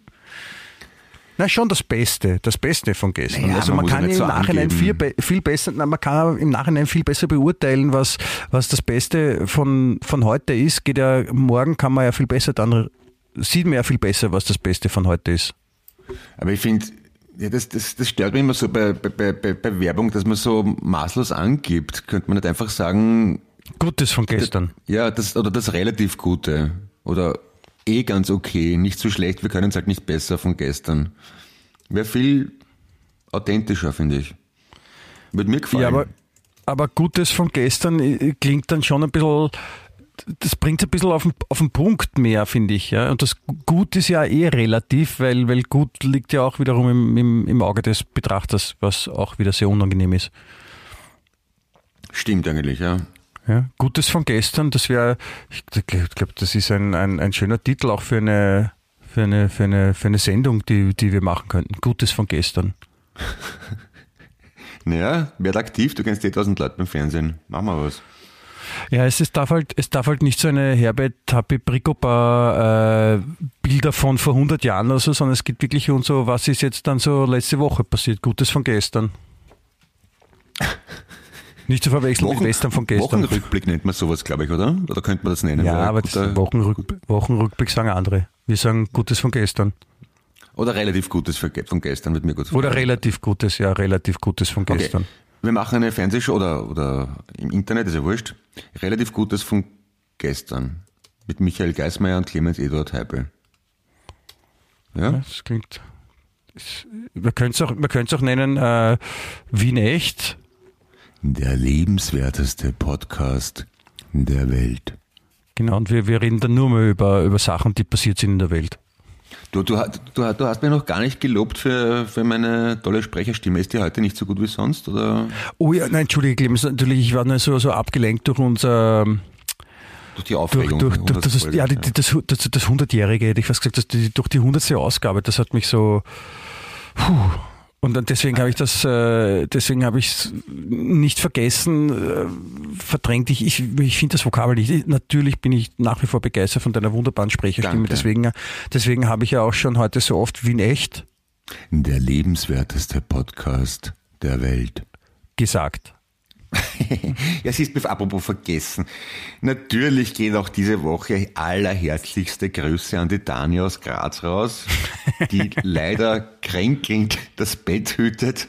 Na, schon das Beste, das Beste von gestern. Naja, also man man, ja kann nicht im so Nachhinein viel, viel besser, na, man kann im Nachhinein viel besser beurteilen, was, was das Beste von, von heute ist. Geht ja, morgen kann man ja viel besser dann, sieht man ja viel besser, was das Beste von heute ist. Aber ich finde, ja, das, das, das stört mich immer so bei, bei, bei, bei Werbung, dass man so maßlos angibt. Könnte man nicht einfach sagen, Gutes von gestern. ja, das, oder das relativ Gute. Oder eh ganz okay, nicht so schlecht, wir können es halt nicht besser von gestern. Wäre viel authentischer, finde ich. Würde mir gefallen. Ja, aber, aber Gutes von gestern äh, klingt dann schon ein bisschen, das bringt es ein bisschen auf den, auf den Punkt mehr, finde ich. Ja? Und das Gut ist ja eh relativ, weil, weil gut liegt ja auch wiederum im, im, im Auge des Betrachters, was auch wieder sehr unangenehm ist. Stimmt eigentlich, ja. Ja? Gutes von gestern, das wäre, ich glaube, glaub, das ist ein, ein, ein schöner Titel auch für eine, für eine, für eine, für eine Sendung, die, die wir machen könnten. Gutes von gestern. Naja, werd aktiv, du kennst eh tausend Leute beim Fernsehen. Mach mal was. Ja, es, ist, darf halt, es darf halt nicht so eine Herbert Happy Bricopa äh, Bilder von vor 100 Jahren oder so, sondern es geht wirklich um so, was ist jetzt dann so letzte Woche passiert, Gutes von gestern. Nicht zu verwechseln mit Western von gestern. Wochenrückblick nennt man sowas, glaube ich, oder? Oder könnte man das nennen? Ja, Oder aber Wochenrück, Wochenrückblick sagen andere. Wir sagen Gutes von gestern. Oder relativ Gutes von gestern, wird mir gut Oder gefallen. relativ Gutes, ja, relativ Gutes von Okay. Wir machen eine Fernsehshow oder, oder im Internet, ist ja wurscht. Relativ Gutes von gestern. Mit Michael Geismeier und Clemens Eduard Heipel. Ja? Das klingt. Das, man könnte es auch, man könnte es auch nennen äh, Wien echt. Der lebenswerteste Podcast der Welt. Genau, und wir, wir reden dann nur mal über, über Sachen, die passiert sind in der Welt. Du, du, du, du hast mir noch gar nicht gelobt für, für meine tolle Sprecherstimme. Ist die heute nicht so gut wie sonst? Oder? Oh ja, nein, Entschuldige, Clemens, natürlich, ich war nur so, so abgelenkt durch unser durch die Aufregung. Durch, durch, durch das, ja, die, das, das, das 100-jährige, hätte ich fast gesagt, das, die, durch die 100. Ausgabe, das hat mich so. Puh, und deswegen habe ich das, äh, deswegen habe ich es nicht vergessen, äh, verdrängt. Ich, ich, ich finde das Vokabel nicht. Natürlich bin ich nach wie vor begeistert von deiner wunderbaren Sprecherstimme. Danke. Deswegen, deswegen habe ich ja auch schon heute so oft Wien echt. Der lebenswerteste Podcast der Welt. Gesagt. Ja, siehst du, apropos vergessen. Natürlich geht auch diese Woche allerherzlichste Grüße an die Dani aus Graz raus, die leider kränkelnd das Bett hütet.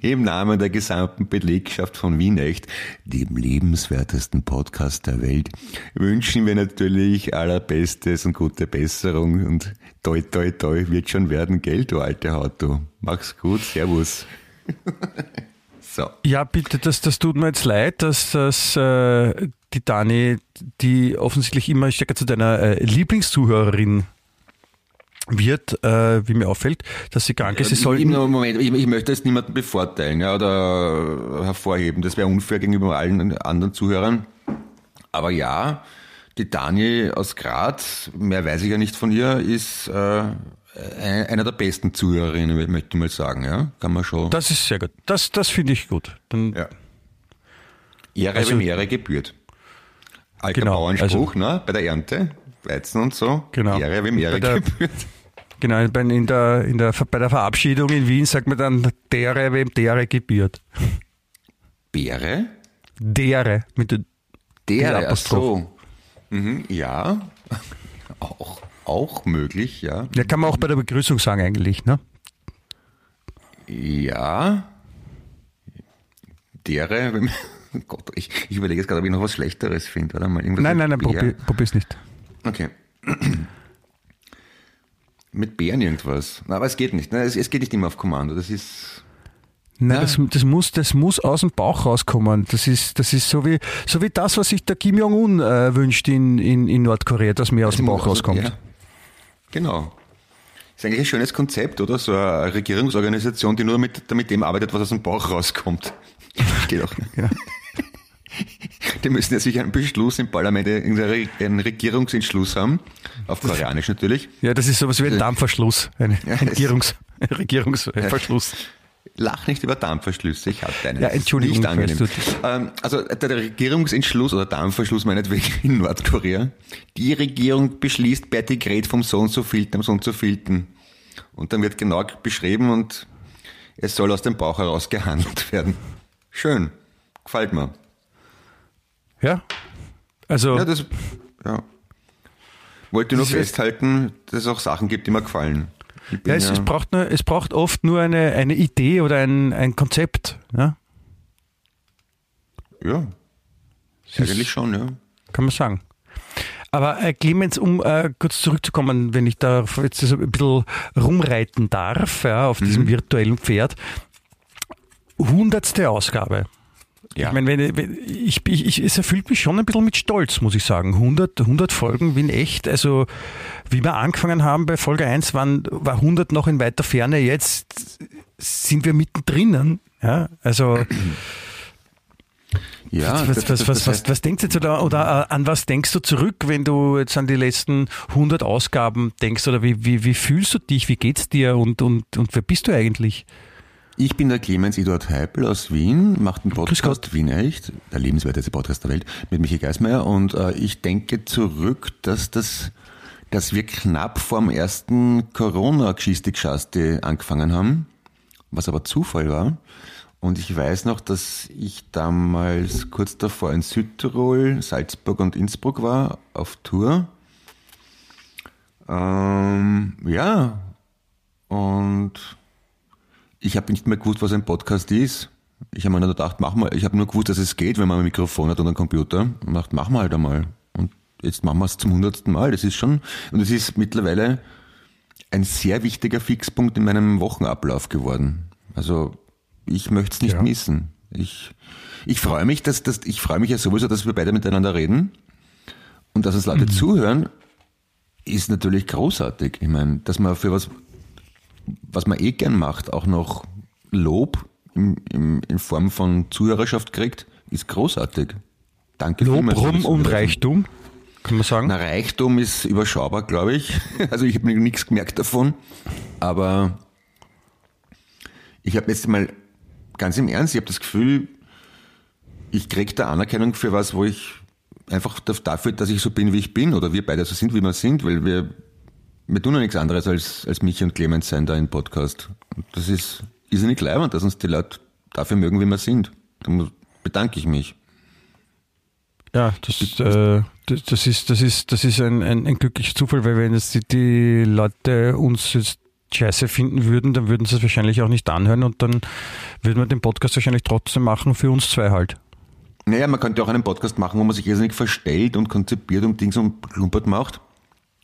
Im Namen der gesamten Belegschaft von Wien Echt, dem lebenswertesten Podcast der Welt, wünschen wir natürlich allerbestes und gute Besserung und toi toi toi wird schon werden, Geld, du alte Haut, du. Mach's gut, Servus. So. Ja, bitte, das, das tut mir jetzt leid, dass das äh, die Dani, die offensichtlich immer stärker zu deiner äh, Lieblingszuhörerin wird, äh, wie mir auffällt, dass sie krank ist. Sie soll Moment, ich, ich, möchte jetzt niemanden bevorteilen ja, oder hervorheben. Das wäre unfair gegenüber allen anderen Zuhörern. Aber ja, die Dani aus Graz, mehr weiß ich ja nicht von ihr, ist äh, äh, einer der besten Zuhörerinnen, möchte ich mal sagen, ja? Kann man schon. Das ist sehr gut. Das, das finde ich gut. Dann ja. Ehre, also, wem Ehre gebührt. Alter genau, Bauernspruch, also, ne? Bei der Ernte, Weizen und so. Genau. Ehre, wem Ehre der, gebührt. Genau, in der, in der, bei der Verabschiedung in Wien sagt man dann dere, wem dere gebührt. Beere? Dere, mit der Dere, ach so. Mhm, ja, auch auch möglich, ja. Ja, kann man auch bei der Begrüßung sagen eigentlich, ne? Ja. Dere, wenn, Gott, ich, ich überlege jetzt gerade, ob ich noch was Schlechteres finde, oder mal irgendwas. Nein, nein, nein, probier, probier's nicht. Okay. mit Bären irgendwas. Na, aber es geht nicht. Ne? Es, es, geht nicht immer auf Kommando. Das ist. Nein, das, das, muss, das muss aus dem Bauch rauskommen. Das ist, das ist so, wie, so wie das, was sich der Kim Jong-un äh, wünscht in, in, in Nordkorea, dass mehr aus dem Bauch rauskommt. Ja. Genau. Ist eigentlich ein schönes Konzept, oder? So eine Regierungsorganisation, die nur mit, mit dem arbeitet, was aus dem Bauch rauskommt. Geht auch. Ja. Die müssen ja sicher einen Beschluss im Parlament, einen Regierungsentschluss haben. Auf Koreanisch natürlich. Ja, das ist sowas wie ein Dampfverschluss. Ein, ja, Regierungs, Regierungsverschluss. Lach nicht über Dampfverschlüsse, ich hatte einen. Ja, Entschuldigung. Nicht angenehm. Ähm, also der Regierungsentschluss oder Dampfverschluss meinetwegen in Nordkorea. Die Regierung beschließt per Dekret vom so und so vielten am so und so vielten. Und dann wird genau beschrieben und es soll aus dem Bauch heraus gehandelt werden. Schön. Gefällt mir. Ja. Also. Ja, das, ja. Wollte nur festhalten, dass es auch Sachen gibt, die mir gefallen. Ja, es, ja. Es, braucht nur, es braucht oft nur eine, eine Idee oder ein, ein Konzept. Ja, ja eigentlich schon, ja. Kann man sagen. Aber äh, Clemens, um äh, kurz zurückzukommen, wenn ich da jetzt so ein bisschen rumreiten darf, ja, auf diesem mhm. virtuellen Pferd. Hundertste Ausgabe. Ja. Ich meine, wenn, wenn, ich, ich, es erfüllt mich schon ein bisschen mit Stolz, muss ich sagen. 100, 100 Folgen wie in echt. Also, wie wir angefangen haben bei Folge 1, waren, war 100 noch in weiter Ferne. Jetzt sind wir mittendrin. Ja, also. Ja, was, was, was, was, was denkst du jetzt oder, oder äh, an was denkst du zurück, wenn du jetzt an die letzten 100 Ausgaben denkst oder wie, wie, wie fühlst du dich, wie geht's dir und, und, und wer bist du eigentlich? Ich bin der Clemens Eduard Heipel aus Wien, macht einen Podcast Wien Echt, der lebenswerteste Podcast der Welt, mit Michi Geismeier. Und äh, ich denke zurück, dass das, dass wir knapp vor dem ersten Corona-Geschichte angefangen haben, was aber Zufall war. Und ich weiß noch, dass ich damals kurz davor in Südtirol, Salzburg und Innsbruck war, auf Tour. Ähm, ja, und ich habe nicht mehr gewusst, was ein Podcast ist. Ich habe mir nur gedacht, mach mal, ich habe nur gewusst, dass es geht, wenn man ein Mikrofon hat und einen Computer. Und dachte, mach mal halt einmal. Und jetzt machen wir es zum hundertsten Mal. Das ist schon, und es ist mittlerweile ein sehr wichtiger Fixpunkt in meinem Wochenablauf geworden. Also ich möchte es nicht Ja. missen. Ich, ich freue mich, dass, dass ich freue mich ja sowieso, dass wir beide miteinander reden und dass es Leute zuhören, ist natürlich großartig. Ich meine, dass man für was, was man eh gern macht, auch noch Lob im, im, in Form von Zuhörerschaft kriegt, ist großartig. Danke Lob, vielmals das und. Reichtum, kann man sagen. Na, Reichtum ist überschaubar, glaube ich. Also ich habe mir nichts gemerkt davon. Aber ich habe jetzt mal ganz im Ernst, ich habe das Gefühl, ich kriege da Anerkennung für was, wo ich einfach da- dafür, dass ich so bin, wie ich bin, oder wir beide so sind, wie wir sind, weil wir, wir tun ja nichts anderes als, als mich und Clemens sein da im Podcast. Und Das ist, ist ja nicht leibend, dass uns die Leute dafür mögen, wie wir sind. Da bedanke ich mich. Ja, das, äh, das ist, das ist, das ist ein, ein, ein glücklicher Zufall, weil wenn jetzt die, die Leute uns jetzt scheiße finden würden, dann würden sie es wahrscheinlich auch nicht anhören und dann würden wir den Podcast wahrscheinlich trotzdem machen für uns zwei halt. Naja, man könnte auch einen Podcast machen, wo man sich irrsinnig verstellt und konzipiert und Dings und klumpert macht.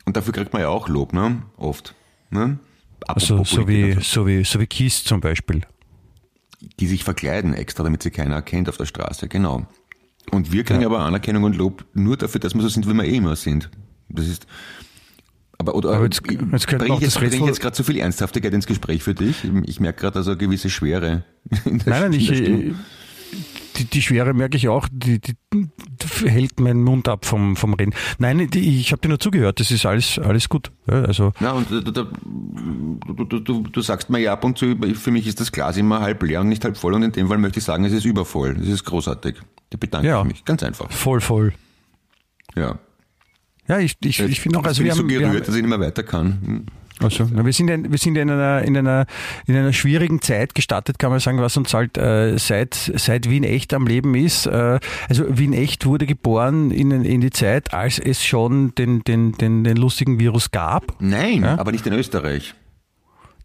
Und dafür kriegt man ja auch Lob, ne? Oft. Ne? Also so wie, so wie, so wie Kies zum Beispiel. Die sich verkleiden extra, damit sie keiner erkennt auf der Straße, genau. Und wir kriegen Ja. aber Anerkennung und Lob nur dafür, dass wir so sind, wie wir eh immer sind. Das ist. Aber, oder, Aber jetzt- ich- jetzt bringe ich jetzt, bring ich jetzt gerade zu viel Ernsthaftigkeit ins Gespräch für dich? Ich, ich merke gerade also eine gewisse Schwere. in der- Nein, nein, in ich, äh, die, die Schwere merke ich auch, die, die, hält meinen Mund ab vom, vom Reden. Nein, die, ich habe dir nur zugehört, das ist alles, alles gut. Ja, also, Ja, und du, du, du, du, du, du sagst mir ja ab und zu, für mich ist das Glas immer halb leer und nicht halb voll und in dem Fall möchte ich sagen, es ist übervoll. Es ist großartig. Da bedanke Ja. ich mich. Ganz einfach. voll, voll. Ja. Ja, ich, ich, ich finde auch, also bin ich so haben, wir gerührt, haben, dass ich nicht mehr weiter kann. Hm. Also, na, wir sind, in, wir sind in, einer, in, einer, in einer schwierigen Zeit gestartet, kann man sagen, was uns halt äh, seit, seit Wien echt am Leben ist. Äh, also Wien echt wurde geboren in, in die Zeit, als es schon den, den, den, den lustigen Virus gab. Nein, Ja? aber nicht in Österreich.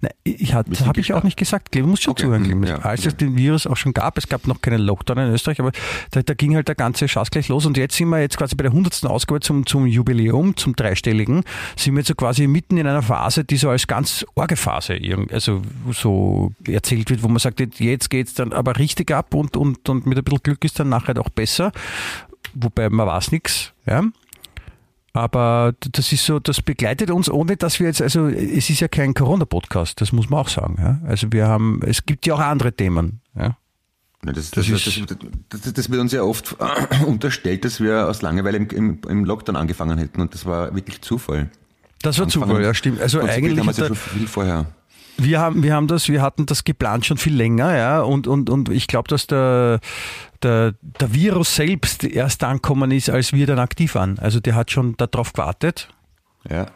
Nein, ich habe ich auch nicht gesagt. Clemens muss schon Okay, zuhören, Clemens. ja, Als ja. es den Virus auch schon gab, es gab noch keinen Lockdown in Österreich, aber da, da ging halt der ganze Schatz gleich los. Und jetzt sind wir jetzt quasi bei der 100. Ausgabe zum, zum Jubiläum, zum Dreistelligen, sind wir jetzt so quasi mitten in einer Phase, die so als ganz orge Phase irgend- also so erzählt wird, wo man sagt, jetzt geht's dann aber richtig ab und, und, und mit ein bisschen Glück ist dann nachher auch besser. Wobei man weiß nichts, ja. Aber das ist so, das begleitet uns, ohne dass wir jetzt, also es ist ja kein Corona-Podcast, das muss man auch sagen. Ja? Also wir haben, es gibt ja auch andere Themen. Ja? Das, Das das, das, wird uns ja oft unterstellt, dass wir aus Langeweile im, im, Lockdown angefangen hätten und das war wirklich Zufall. Das war Anfangen- Zufall, ja stimmt. Also eigentlich haben wir ja schon viel vorher. wir haben, wir haben das, wir hatten das geplant schon viel länger, ja, und, und, und ich glaube, dass der, der, der Virus selbst erst angekommen ist, als wir dann aktiv waren. Also der hat schon darauf gewartet. Ja.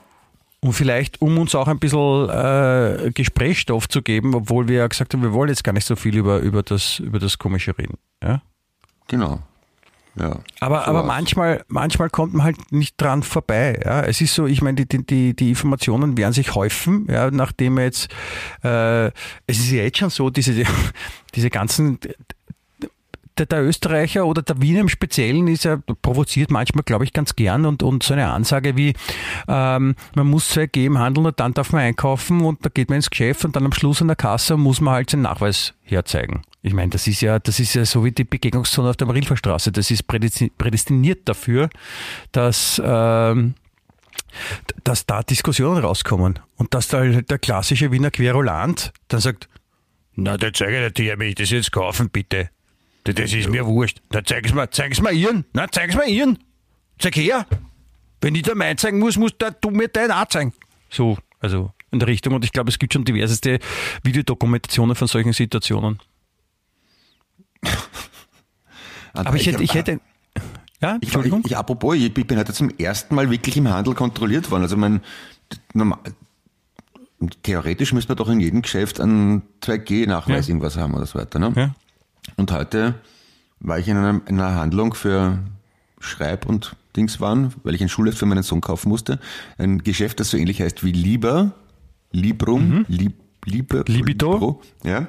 Und vielleicht, um uns auch ein bisschen äh, Gesprächsstoff zu geben, obwohl wir ja gesagt haben, wir wollen jetzt gar nicht so viel über, über, das, über das Komische reden. Ja? Genau. Ja. Aber, So aber war's. manchmal, manchmal kommt man halt nicht dran vorbei. Ja. Es ist so, ich meine, die, die, die Informationen werden sich häufen, ja, nachdem wir jetzt, äh, es ist ja jetzt schon so, diese, diese ganzen, der, der Österreicher oder der Wiener im Speziellen ist ja provoziert manchmal, glaube ich, ganz gern und, und so eine Ansage wie, ähm, man muss 2G im Handel und dann darf man einkaufen und da geht man ins Geschäft und dann am Schluss an der Kasse muss man halt seinen Nachweis herzeigen. Ich meine, das ist ja, das ist ja so wie die Begegnungszone auf der Marilferstraße. Das ist prädesti- prädestiniert dafür, dass, ähm, dass da Diskussionen rauskommen und dass da halt der klassische Wiener Querulant dann sagt, na, da zeige ich dir, mich das jetzt kaufen, bitte. Das das ist mir wurscht. Na, zeig's mir, zeig's mir ihren. Na, zeig's mir ihren. Zeig her. Wenn ich da mein zeigen muss, muss der, du mir deinen auch zeigen. So, also in der Richtung. Und ich glaube, es gibt schon diverseste Videodokumentationen von solchen Situationen. Aber ich hätte, ich hätte, ja, Ich, Entschuldigung. ich, ich, apropos, ich bin heute zum ersten Mal wirklich im Handel kontrolliert worden. Also mein, normal, theoretisch müsste man doch in jedem Geschäft einen 2G-Nachweis Ja. irgendwas haben oder so weiter. Ne? ja. Und heute war ich in einer, in einer Handlung für Schreib- und Dingswaren, weil ich ein Schulheft für meinen Sohn kaufen musste. Ein Geschäft, das so ähnlich heißt wie Lieber, Librum, Lib, Liebe, Mhm. Libido. Libro, ja.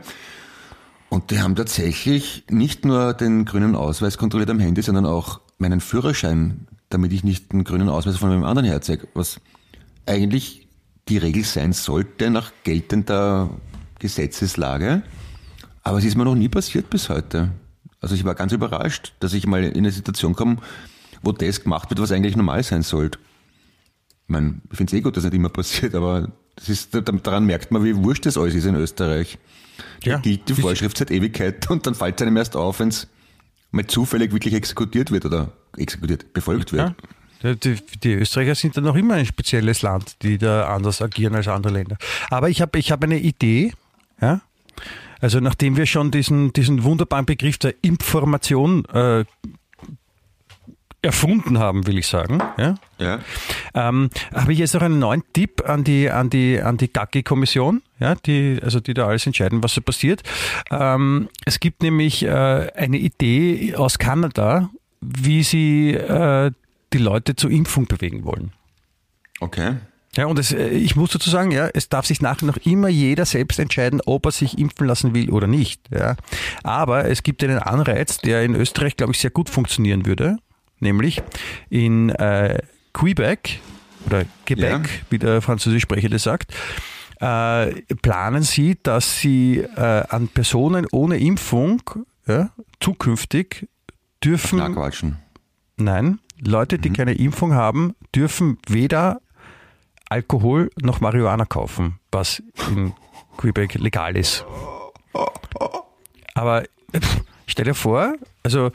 Und die haben tatsächlich nicht nur den grünen Ausweis kontrolliert am Handy, sondern auch meinen Führerschein, damit ich nicht den grünen Ausweis von meinem anderen herzeige, was eigentlich die Regel sein sollte nach geltender Gesetzeslage. Aber es ist mir noch nie passiert bis heute. Also ich war ganz überrascht, dass ich mal in eine Situation komme, wo das gemacht wird, was eigentlich normal sein sollte. Ich meine, ich finde es eh gut, dass nicht immer passiert, aber das ist, daran merkt man, wie wurscht das alles ist in Österreich. Da Ja. gilt die Vorschrift seit Ewigkeit und dann fällt es einem erst auf, wenn es mal zufällig wirklich exekutiert wird oder exekutiert, befolgt wird. Ja. Die, die Österreicher sind dann noch immer ein spezielles Land, die da anders agieren als andere Länder. Aber ich habe ich hab eine Idee, ja. Also nachdem wir schon diesen, diesen wunderbaren Begriff der Information äh, erfunden haben, will ich sagen, ja, Ja. ähm, habe ich jetzt noch einen neuen Tipp an die, an die, an die GACI-Kommission, ja, die, also die da alles entscheiden, was so passiert. Ähm, es gibt nämlich äh, eine Idee aus Kanada, wie sie äh, die Leute zur Impfung bewegen wollen. Okay. Ja, und es, äh, ich muss dazu sagen, ja, es darf sich nachher noch immer jeder selbst entscheiden, ob er sich impfen lassen will oder nicht. Ja. Aber es gibt einen Anreiz, der in Österreich, glaube ich, sehr gut funktionieren würde. Nämlich in äh, Quebec oder Quebec, Ja. wie der Französischsprechende sagt, äh, planen sie, dass sie äh, an Personen ohne Impfung ja, zukünftig dürfen. Nein, Leute, die keine Impfung haben, dürfen weder Alkohol noch Marihuana kaufen, was in Quebec legal ist. Aber stell dir vor, also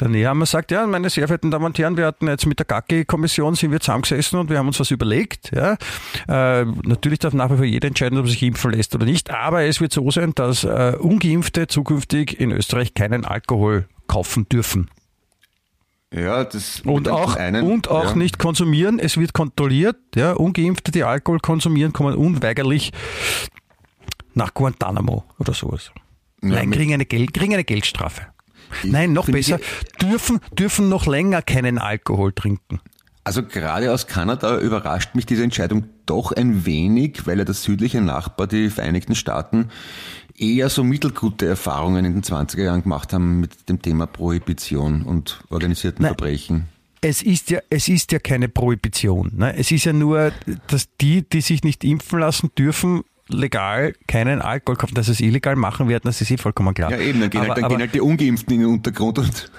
der Nehammer sagt, ja, meine sehr verehrten Damen und Herren, wir hatten jetzt mit der GACI-Kommission, sind wir zusammengesessen und wir haben uns was überlegt. Ja. Äh, natürlich darf nach wie vor jeder entscheiden, ob er sich impfen lässt oder nicht, aber es wird so sein, dass äh, Ungeimpfte zukünftig in Österreich keinen Alkohol kaufen dürfen. Ja, das Und auch, einen, und auch ja. nicht konsumieren. Es wird kontrolliert. Ja, Ungeimpfte, die Alkohol konsumieren, kommen unweigerlich nach Guantanamo oder sowas. Ja, Nein, kriegen eine, Geld, kriegen eine Geldstrafe. Nein, noch besser, dürfen, dürfen noch länger keinen Alkohol trinken. Also gerade aus Kanada überrascht mich diese Entscheidung doch ein wenig, weil ja das südliche Nachbar, die Vereinigten Staaten, eher so mittelgute Erfahrungen in den 20er Jahren gemacht haben mit dem Thema Prohibition und organisierten Nein. Verbrechen. Es ist ja, es ist ja keine Prohibition. Ne? Es ist ja nur, dass die, die sich nicht impfen lassen dürfen, legal keinen Alkohol kaufen. Dass sie es illegal machen werden, das ist eh vollkommen klar. Ja, eben, dann gehen, Aber- halt, dann aber- gehen halt die Ungeimpften in den Untergrund und,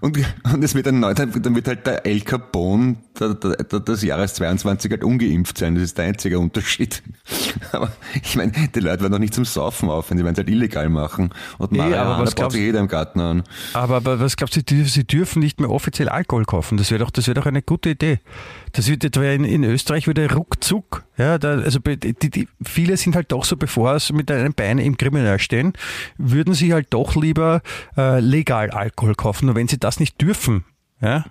und, und es wird dann, neu, dann wird halt der El Capone der, der, der, des Jahres 22 halt ungeimpft sein. Das ist der einzige Unterschied. Aber ich meine, die Leute werden doch nicht zum Saufen auf, wenn sie es halt illegal machen. Und Eh, aber Marihuana was baut sich jeder im Garten an. Aber, aber was glaubst du, sie dürfen nicht mehr offiziell Alkohol kaufen? Das wäre doch, das wäre doch eine gute Idee. Das wird etwa in, in Österreich würde ruckzuck, ja, da, also die, die, viele sind halt doch so, bevor es mit einem Bein im Kriminal stehen, würden sie halt doch lieber äh, legal Alkohol kaufen. Nur wenn sie das nicht dürfen, ja,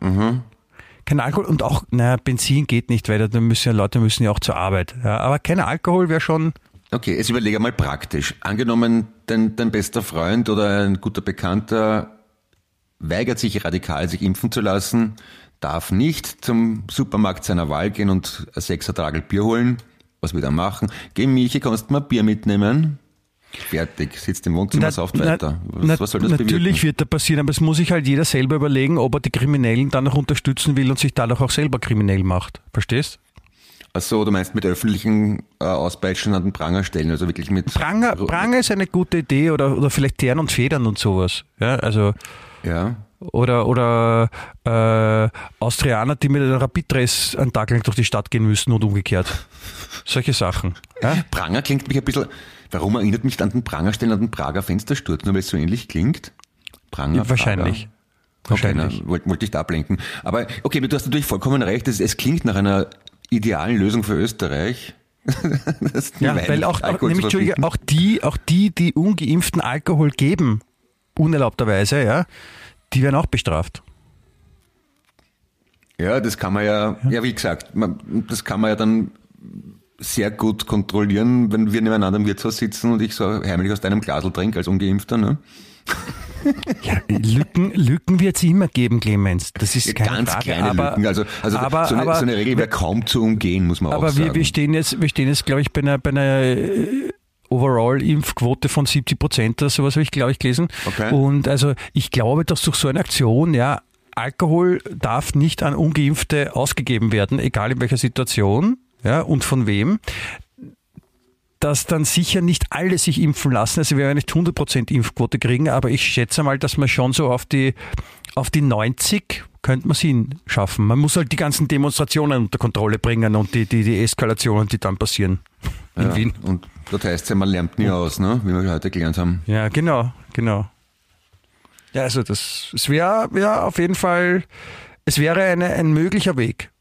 kein Alkohol und auch, naja, Benzin geht nicht, weil da müssen ja Leute müssen ja auch zur Arbeit. Ja, aber kein Alkohol wäre schon, Okay, jetzt überlege mal praktisch. Angenommen, dein, dein bester Freund oder ein guter Bekannter weigert sich radikal, sich impfen zu lassen, darf nicht zum Supermarkt seiner Wahl gehen und ein sechser Tragel Bier holen. Was will er machen? Geh Michi, kannst du mal Bier mitnehmen? Fertig, sitzt im Wohnzimmer, sauft weiter. Na- was soll das natürlich bewirken? wird da passieren, aber es muss sich halt jeder selber überlegen, ob er die Kriminellen dann noch unterstützen will und sich dadurch auch selber kriminell macht. Verstehst? Ach so, du meinst mit öffentlichen äh, Auspeitschen an den Pranger stellen, also wirklich mit... Pranger, Pranger ist eine gute Idee oder, oder vielleicht Tern und Federn und sowas. Ja, also, Ja, oder oder äh, Austrianer, die mit einem Rapid-Dress einen Tag lang durch die Stadt gehen müssen und umgekehrt. Solche Sachen. Ja? Pranger klingt mich ein bisschen. Warum erinnert mich an den Prangerstellen an den Prager Fenstersturz? Nur weil es so ähnlich klingt? Pranger. Wahrscheinlich. Prager. Okay, Wahrscheinlich. na, wollte wollte ich da ablenken. Aber okay, du hast natürlich vollkommen recht. Es, es klingt nach einer idealen Lösung für Österreich. Ja, Wein- weil auch, auch, nämlich, Entschuldige, auch die, auch die, die ungeimpften Alkohol geben, unerlaubterweise, ja, die werden auch bestraft. Ja, das kann man ja, ja, wie gesagt, man, das kann man ja dann sehr gut kontrollieren, wenn wir nebeneinander im Wirtshaus sitzen und ich so heimlich aus deinem Glasel trinke als Ungeimpfter, ne? Ja, Lücken, Lücken wird es immer geben, Clemens. Das ist keine ganz Frage. kleine aber, Lücken. Also, also aber, so, eine, aber, so eine Regel wäre kaum zu umgehen, muss man auch aber sagen. wir, wir stehen jetzt, wir stehen jetzt, glaube ich, bei einer, bei einer äh, Overall-Impfquote von 70 Prozent oder sowas habe ich, glaube ich, gelesen. Okay. Und also ich glaube, dass durch so eine Aktion, ja, Alkohol darf nicht an Ungeimpfte ausgegeben werden, egal in welcher Situation. Ja, und von wem, dass dann sicher nicht alle sich impfen lassen. Also wir werden nicht 100% Impfquote kriegen, aber ich schätze mal, dass man schon so auf die, auf die 90 könnte man sie schaffen. Man muss halt die ganzen Demonstrationen unter Kontrolle bringen und die, die, die Eskalationen, die dann passieren in ja, Wien. Und das heißt ja, man lernt nie aus, ne? wie wir heute gelernt haben. Ja, genau, genau. Ja, also das, es wäre wär auf jeden Fall, es wäre eine, ein möglicher Weg.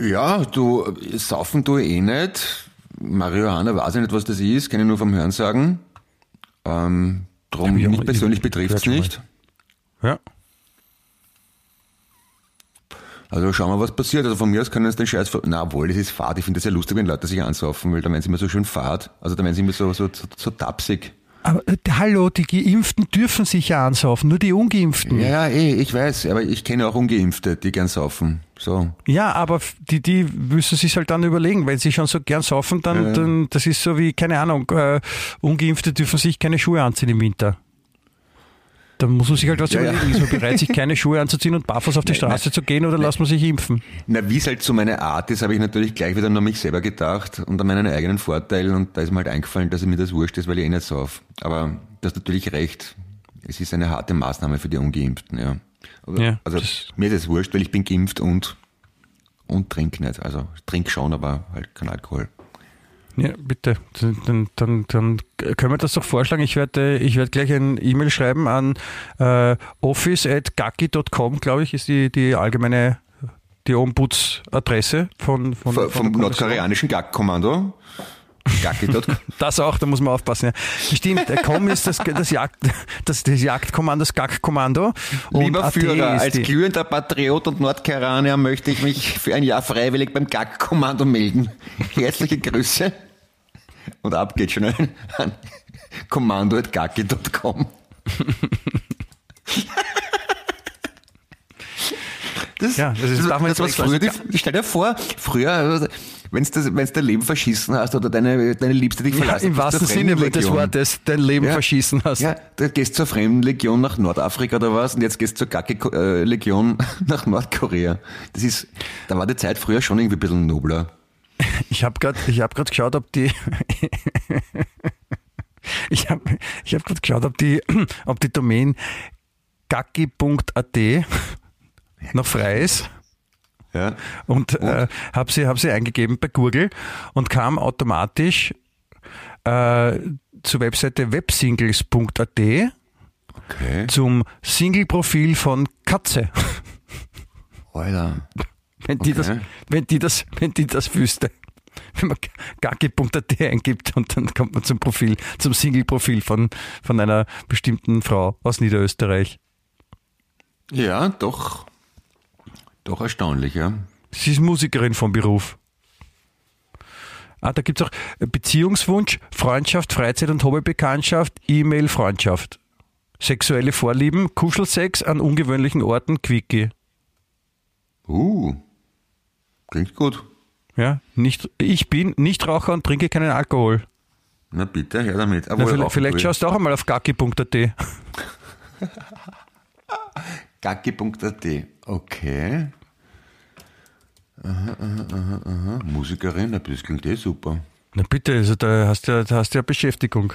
Ja, du, saufen du eh nicht. Marihuana weiß ich nicht, was das ist, kann ich nur vom Hören sagen. Ähm, drum, auch mich persönlich betrifft es nicht. Ja. Also schauen wir, was passiert. Also von mir aus können uns den Scheiß... Na, obwohl, das ist fad. Ich finde das ja lustig, wenn Leute sich ansaufen, weil dann werden sie immer so schön fad. Also dann werden sie immer so, so, so, so tapsig. Aber äh, hallo, die Geimpften dürfen sich ja ansaufen, nur die Ungeimpften. Ja, eh, ich weiß, aber ich kenne auch Ungeimpfte, die gern saufen. So. Ja, aber die, die müssen sich halt dann überlegen, wenn sie schon so gern saufen, dann, Ja. dann das ist so wie, keine Ahnung, äh, Ungeimpfte dürfen sich keine Schuhe anziehen im Winter. Dann muss man sich halt was Ja, ja. überlegen. Ist man bereit, sich keine Schuhe anzuziehen und barfuß auf die Straße zu gehen oder lässt man sich impfen? Na, wie es halt so meine Art ist, habe ich natürlich gleich wieder nur an mich selber gedacht und an meinen eigenen Vorteil und da ist mir halt eingefallen, dass mir das wurscht ist, weil ich eh nicht sauf. Aber du hast natürlich recht. Es ist eine harte Maßnahme für die Ungeimpften, ja. Aber, Ja, also das- mir ist es wurscht, weil ich bin geimpft und, und trink nicht. Also trink schon, aber halt kein Alkohol. Ja, bitte. Dann, dann, dann können wir das doch vorschlagen. Ich werde, ich werde gleich ein E-Mail schreiben an äh, office.gaki.com, glaube ich, ist die, die allgemeine, die Ombudsadresse von, von, Vom, von vom nordkoreanischen Gag-Kommando. Gacki.com. Das auch, da muss man aufpassen. Ja. Stimmt, der Com ist das, das, Jagd, das, das Jagdkommando, das Gag-Kommando. Und Lieber AT Führer, als glühender Patriot und Nordkoreaner möchte ich mich für ein Jahr freiwillig beim Gag-Kommando melden. Herzliche Grüße. Und ab geht schon an, an kommando.gacki.com. Das, Ja, das ist- darf man das, was früher, die, stell dir vor, früher, wenn du wenn's dein Leben verschissen hast oder deine, deine Liebste dich ja, verlassen Im bist wahrsten Sinne des. Wortes dein Leben Ja. verschießen hast. Ja, du gehst zur Fremdenlegion nach Nordafrika oder was und jetzt gehst zur Gacki-Legion nach Nordkorea. Das ist, da war die Zeit früher schon irgendwie ein bisschen nobler. Ich habe gerade ich hab geschaut, ob die. ich habe ich hab gerade geschaut, ob die, ob die Domain gacki.at noch frei ist. Ja. Und, Äh, habe sie, hab sie eingegeben bei Google und kam automatisch äh, zur Webseite websingles.at Okay. zum Single-Profil von Katze. Alter. Wenn die, Okay. das, wenn die das, wenn die das wüsste. Wenn man gacki.at eingibt und dann kommt man zum Profil, zum Single-Profil von, von einer bestimmten Frau aus Niederösterreich. Ja, doch. Doch erstaunlich, ja. Sie ist Musikerin vom Beruf. Ah, da gibt's auch Beziehungswunsch, Freundschaft, Freizeit- und Hobbybekanntschaft, E-Mail, Freundschaft. Sexuelle Vorlieben, Kuschelsex an ungewöhnlichen Orten, Quickie. Uh. Klingt gut. Ja, nicht, ich bin Nichtraucher und trinke keinen Alkohol. Na bitte, her damit. Na, vielleicht vielleicht schaust du auch einmal auf gacki.at. Gacki.at. Okay. Aha, aha, aha, aha. Musikerin, das klingt eh super. Na bitte, also da hast du ja, hast ja Beschäftigung.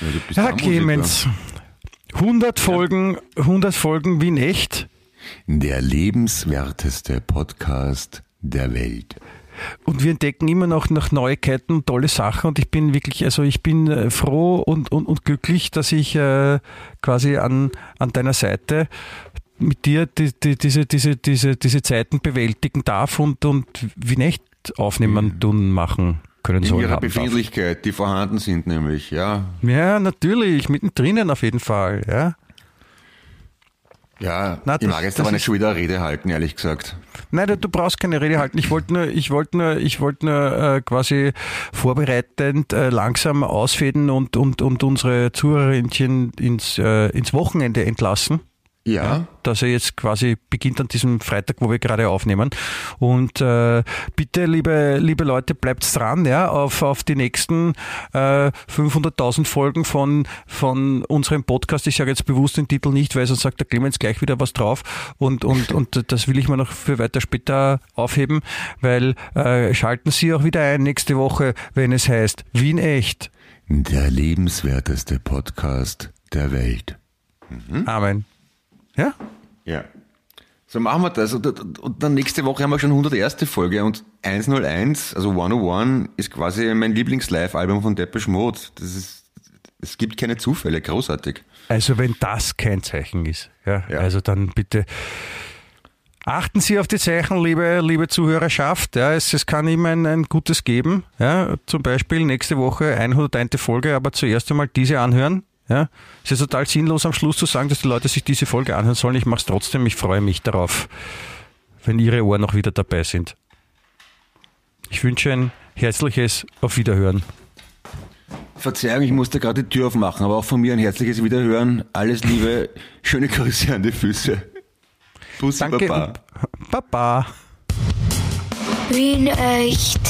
Ja, du bist Musiker. Clemens. 100 Folgen, 100 Folgen Wien echt. Der lebenswerteste Podcast der Welt. Und wir entdecken immer noch nach Neuigkeiten und tolle Sachen. Und ich bin wirklich, also ich bin äh, froh und, und, und glücklich, dass ich äh, quasi an, an deiner Seite mit dir die, die, diese, diese, diese, diese Zeiten bewältigen darf und, und Wien echt aufnehmen, tun, machen können In soll. ihrer haben darf. Befindlichkeit, die vorhanden sind nämlich, ja. Ja, natürlich, mittendrin auf jeden Fall. Ja. Ja, Na, ich das- mag jetzt aber nicht schon wieder eine Rede halten, ehrlich gesagt. Nein, du- du brauchst keine Rede halten. Ich wollte nur, ich wollte nur, ich wollte nur äh, quasi vorbereitend äh, langsam ausfäden und, und, und unsere Zuhörerinnchen ins, äh, ins Wochenende entlassen. Ja. dass er jetzt quasi beginnt an diesem Freitag, wo wir gerade aufnehmen. Und äh, bitte, liebe, liebe Leute, bleibt dran, ja, auf, auf die nächsten äh, 500.000 Folgen von, von unserem Podcast. Ich sage jetzt bewusst den Titel nicht, weil sonst sagt der Clemens gleich wieder was drauf. Und, und, und das will ich mir noch für weiter später aufheben, weil äh, schalten Sie auch wieder ein nächste Woche, wenn es heißt Wien echt. Der lebenswerteste Podcast der Welt. Amen. Ja? Ja. So machen wir das. Und, und dann nächste Woche haben wir schon 101. Folge und 101, also 101, ist quasi mein Lieblings-Live-Album von Depeche Mode. Das ist, es gibt keine Zufälle, großartig. Also wenn das kein Zeichen ist, ja, Ja. also dann bitte achten Sie auf die Zeichen, liebe, liebe Zuhörerschaft. Ja, es, es kann immer ein, ein gutes geben. Ja, zum Beispiel nächste Woche 101. Folge, aber zuerst einmal diese anhören. Ja, es ist total sinnlos am Schluss zu sagen, dass die Leute sich diese Folge anhören sollen. Ich mache es trotzdem. Ich freue mich darauf, wenn Ihre Ohren noch wieder dabei sind. Ich wünsche ein herzliches Auf Wiederhören. Verzeihung, ich musste gerade die Tür aufmachen, aber auch von mir ein herzliches Wiederhören. Alles Liebe, schöne Grüße an die Füße. Bussi Danke Baba. und Baba. Wien echt.